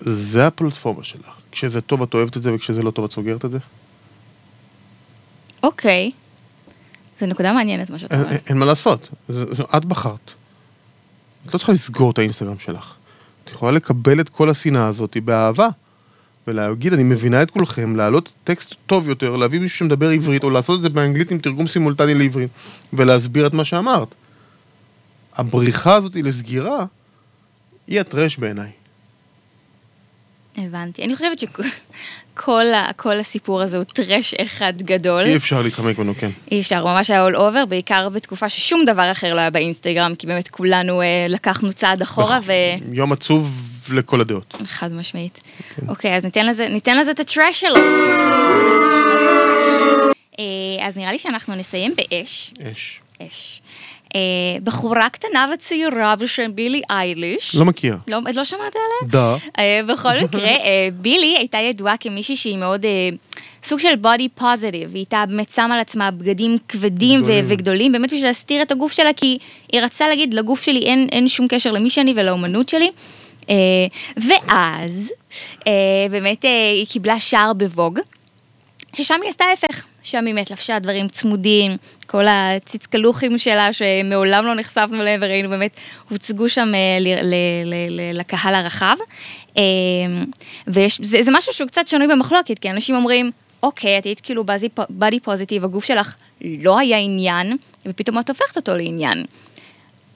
A: זה הפלטפורמה שלך. כשזה טוב את אוהבת את זה, וכשזה לא טוב את סוגרת את זה?
B: אוקיי. זו נקודה מעניינת מה שאתה
A: אין,
B: אומר.
A: אין, מה לעשות, את בחרת. את לא צריכה לסגור את האינסטגרם שלך. את יכולה לקבל את כל השנאה הזאת באהבה, ולהגיד, אני מבינה את כולכם, להעלות טקסט טוב יותר, להביא מישהו שמדבר עברית, או לעשות את זה באנגלית עם תרגום סימולטני לעברית, ולהסביר את מה שאמרת. הבריחה הזאת לסגירה, היא הטרש בעיניי.
B: הבנתי. אני חושבת שכל ה- כל הסיפור הזה הוא טרש אחד גדול.
A: אי אפשר להתחמק ממנו, כן.
B: אי אפשר, ממש היה all over, בעיקר בתקופה ששום דבר אחר לא היה באינסטגרם, כי באמת כולנו אה, לקחנו צעד אחורה ו...
A: יום עצוב לכל הדעות.
B: חד משמעית. אוקיי, אז ניתן לזה, ניתן לזה את הטרש שלו. אה, אז נראה לי שאנחנו נסיים באש.
A: אש.
B: אש. אה, בחורה קטנה וצעירה בשם בילי אייליש.
A: לא מכיר.
B: לא, לא שמעת עליה?
A: דה.
B: אה, בכל מקרה, אה, בילי הייתה ידועה כמישהי שהיא מאוד אה, סוג של בודי פוזיטיב, היא הייתה באמת שמה על עצמה בגדים כבדים ו-
M: גדולים.
B: וגדולים, באמת בשביל להסתיר את הגוף שלה, כי היא רצתה להגיד, לגוף שלי אין, אין שום קשר למי שאני ולאומנות שלי. אה, ואז, אה, באמת אה, היא קיבלה שער בווג, ששם היא עשתה ההפך, שם היא באמת לבשה דברים צמודים, כל הציצקלוחים שלה שמעולם לא נחשפנו אליהם וראינו באמת, הוצגו שם אה, לקהל הרחב. אה, וזה זה משהו שהוא קצת שנוי במחלוקת, כי אנשים אומרים, אוקיי, את היית כאילו בדי פוזיטיב, הגוף שלך לא היה עניין, ופתאום את הופכת אותו לעניין.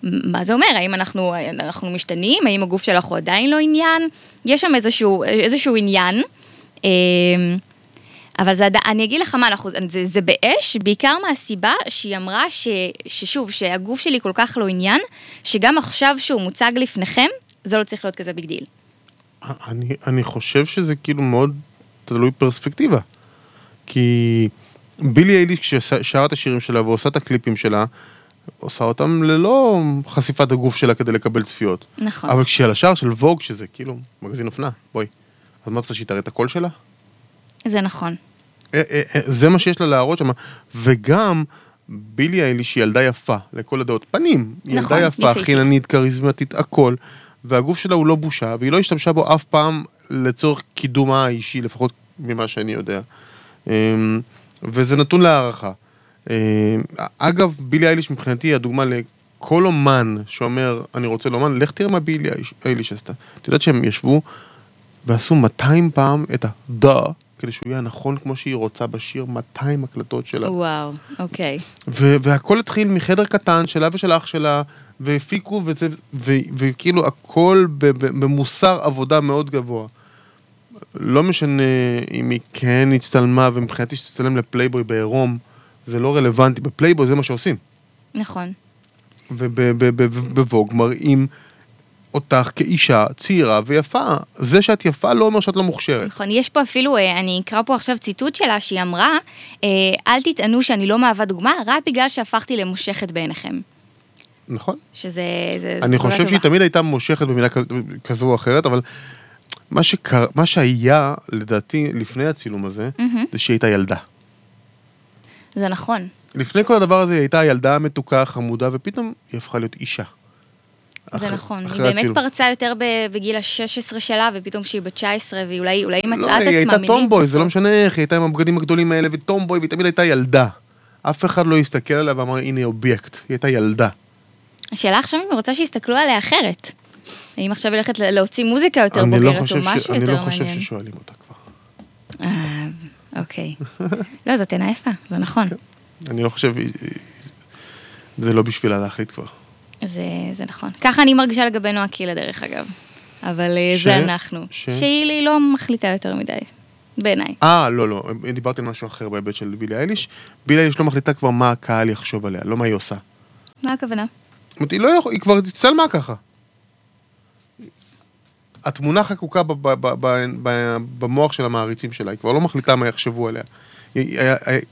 B: מה זה אומר? האם אנחנו, אנחנו משתנים? האם הגוף שלך הוא עדיין לא עניין? יש שם איזשהו, איזשהו עניין. אבל זה, אני אגיד לך מה, אנחנו, זה, זה באש, בעיקר מהסיבה שהיא אמרה ש, ששוב, שהגוף שלי כל כך לא עניין, שגם עכשיו שהוא מוצג לפניכם, זה לא צריך להיות כזה big deal.
A: אני, אני חושב שזה כאילו מאוד תלוי פרספקטיבה. כי בילי אייליש כששרה את השירים שלה ועושה את הקליפים שלה, עושה אותם ללא חשיפת הגוף שלה כדי לקבל צפיות.
B: נכון.
A: אבל כשעל השער של ווג, שזה כאילו מגזין אופנה, בואי. אז מה את רוצה שהיא תראה את הקול שלה?
B: זה נכון.
A: אה, אה, אה, זה מה שיש לה להראות שם. וגם, בילי אייליש היא ילדה יפה, לכל הדעות. פנים,
B: נכון,
A: ילדה יפה. חיננית, כריזמטית, הכל. והגוף שלה הוא לא בושה, והיא לא השתמשה בו אף פעם לצורך קידומה האישי, לפחות ממה שאני יודע. אמ, וזה נתון להערכה. אמ, אגב, בילי אייליש מבחינתי היא הדוגמה לכל אומן שאומר, אני רוצה לאומן, לך תראה מה בילי אייליש- עשתה. את יודעת שהם ישבו ועשו 200 פעם את ה-דה, כדי שהוא יהיה נכון כמו שהיא רוצה בשיר, 200 הקלטות שלה.
B: וואו, אוקיי.
A: ו- והכל התחיל מחדר קטן שלה ושל אח שלה, והפיקו, וזה, ו- וכאילו הכל ב- ב- במוסר עבודה מאוד גבוה. לא משנה אם היא כן הצטלמה, ומבחינתי שתצטלם לפלייבוי בעירום, זה לא רלוונטי, בפלייבוי זה מה שעושים.
B: נכון.
A: ובווג מראים אותך כאישה צעירה ויפה. זה שאת יפה לא אומר שאת לא מוכשרת.
B: נכון, יש פה אפילו, אה, אני אקרא פה עכשיו ציטוט שלה, שהיא אמרה, אה, אל תטענו שאני לא מהווה דוגמה, רק בגלל שהפכתי למושכת בעיניכם.
A: נכון.
B: שזה... זה,
A: אני
B: זה
A: חושב
B: טובה.
A: שהיא תמיד הייתה מושכת במילה כז- כזו או אחרת, אבל מה, שקר... מה שהיה, לדעתי, לפני הצילום הזה,
B: מהמם.
A: זה שהיא הייתה ילדה.
B: זה נכון.
A: לפני כל הדבר הזה היא הייתה ילדה מתוקה, חמודה, ופתאום היא הפכה להיות אישה.
B: זה
A: אחרי-
B: נכון.
A: אחרי
B: היא באמת. פרצה יותר בגיל ה-16 שלה, ופתאום כשהיא בת 19, והיא אולי, אולי היא
A: לא,
B: מצאה את
A: היא
B: עצמה
A: הייתה
B: מינית.
A: טומבוי, זה לא משנה איך, היא הייתה עם הבגדים הגדולים האלה וטומבוי, והיא תמיד הייתה ילדה. אף אחד לא הסתכל עליה ואמר, הנה אובייקט, היא הייתה ילדה.
B: השאלה עכשיו אם היא רוצה שיסתכלו עליה אחרת. האם עכשיו היא הולכת להוציא מוזיקה יותר
A: אני לא
B: בוגרת, או משהו
A: אני
B: יותר
A: לא
B: מעניין.
A: חושב ששואלים אותה כבר.
B: אה, אוקיי. *laughs* לא, זאת עינה יפה, זה נכון.
A: אני לא חושב, היא- היא- זה לא בשבילה להחליט כבר.
B: זה, זה נכון. ככה אני מרגישה לגבי נועה קילה דרך אגב. אבל אה,
A: ש-
B: זה אנחנו.
A: ש-
B: שהיא לא מחליטה יותר מדי, בעיניי.
A: אה, לא, לא, דיברתי על משהו אחר בהיבט של בילי אייליש. בילי אייליש לא מחליטה כבר מה הקהל יחשוב עליה, לא מה היא עושה.
B: מה הכוונה?
A: זאת אומרת, היא לא יכול, היא כבר הצטלמה ככה. התמונה חקוקה במוח של המעריצים שלה, היא כבר לא מחליטה מה יחשבו עליה.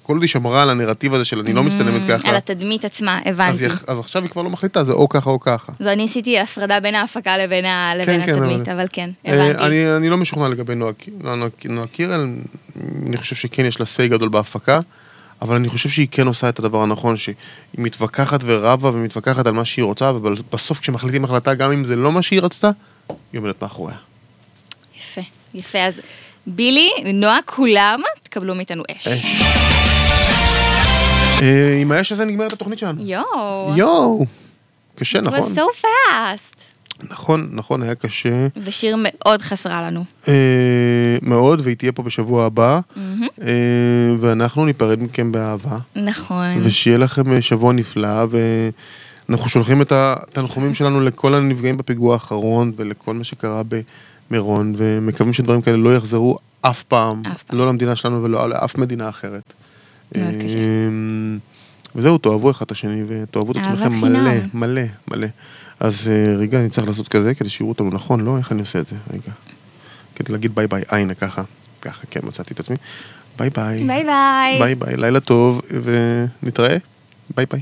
A: כל עוד היא שמרה על הנרטיב הזה של אני לא מצטלמת
B: Mm,
A: ככה,
B: על התדמית עצמה, הבנתי.
A: אז עכשיו היא כבר לא מחליטה, זה או ככה או ככה.
B: אז אני עשיתי הפרדה בין ההפקה לבין לבין
A: כן,
B: התדמית,
A: אבל-
B: כן,
A: אה,
B: הבנתי.
A: אני, לא משוכנע לגבי נועה קירל, אני חושב שכן יש לה סיי גדול בהפקה, אבל אני חושב שהיא כן עושה את הדבר הנכון, שהיא מתווכחת ורבה ומתווכחת על מה שהיא רוצה, ובסוף כשמחליטים החלטה, גם אם זה לא מה שהיא רצתה, היא עומדת מאחוריה.
B: יפה, יפה. אז בילי, נועה, כולם תקבלו מאיתנו אש.
A: אה, עם האש הזה נגמרת התוכנית שלנו.
B: יואו.
A: יואו. קשה,
B: It was
A: נכון?
B: so fast.
A: נכון, נכון, היה קשה.
B: ושיר מאוד חסרה לנו.
A: אה, מאוד, והיא תהיה פה בשבוע הבא. אה, ואנחנו ניפרד מכם באהבה.
B: נכון.
A: ושיהיה לכם שבוע נפלא, ואנחנו שולחים את התנחומים שלנו לכל הנפגעים בפיגוע האחרון ולכל מה שקרה במירון, ומקווים שדברים כאלה לא יחזרו אף פעם,
B: אף פעם.
A: לא למדינה שלנו ולא לאף מדינה אחרת.
B: מאוד
A: אה,
B: קשה.
A: וזהו, תאהבו אחד את השני ותאהבו את עצמכם. מלא, מלא, מלא. אז אה, רגע, אני צריך לעשות כזה כדי שיראו אותנו נכון, לא? איך אני עושה את זה? רגע. כדי להגיד ביי ביי, הנה ככה, ככה, כן, מצאתי את עצמי. ביי ביי.
B: ביי ביי.
A: ביי ביי, לילה טוב, ונתראה. ביי ביי.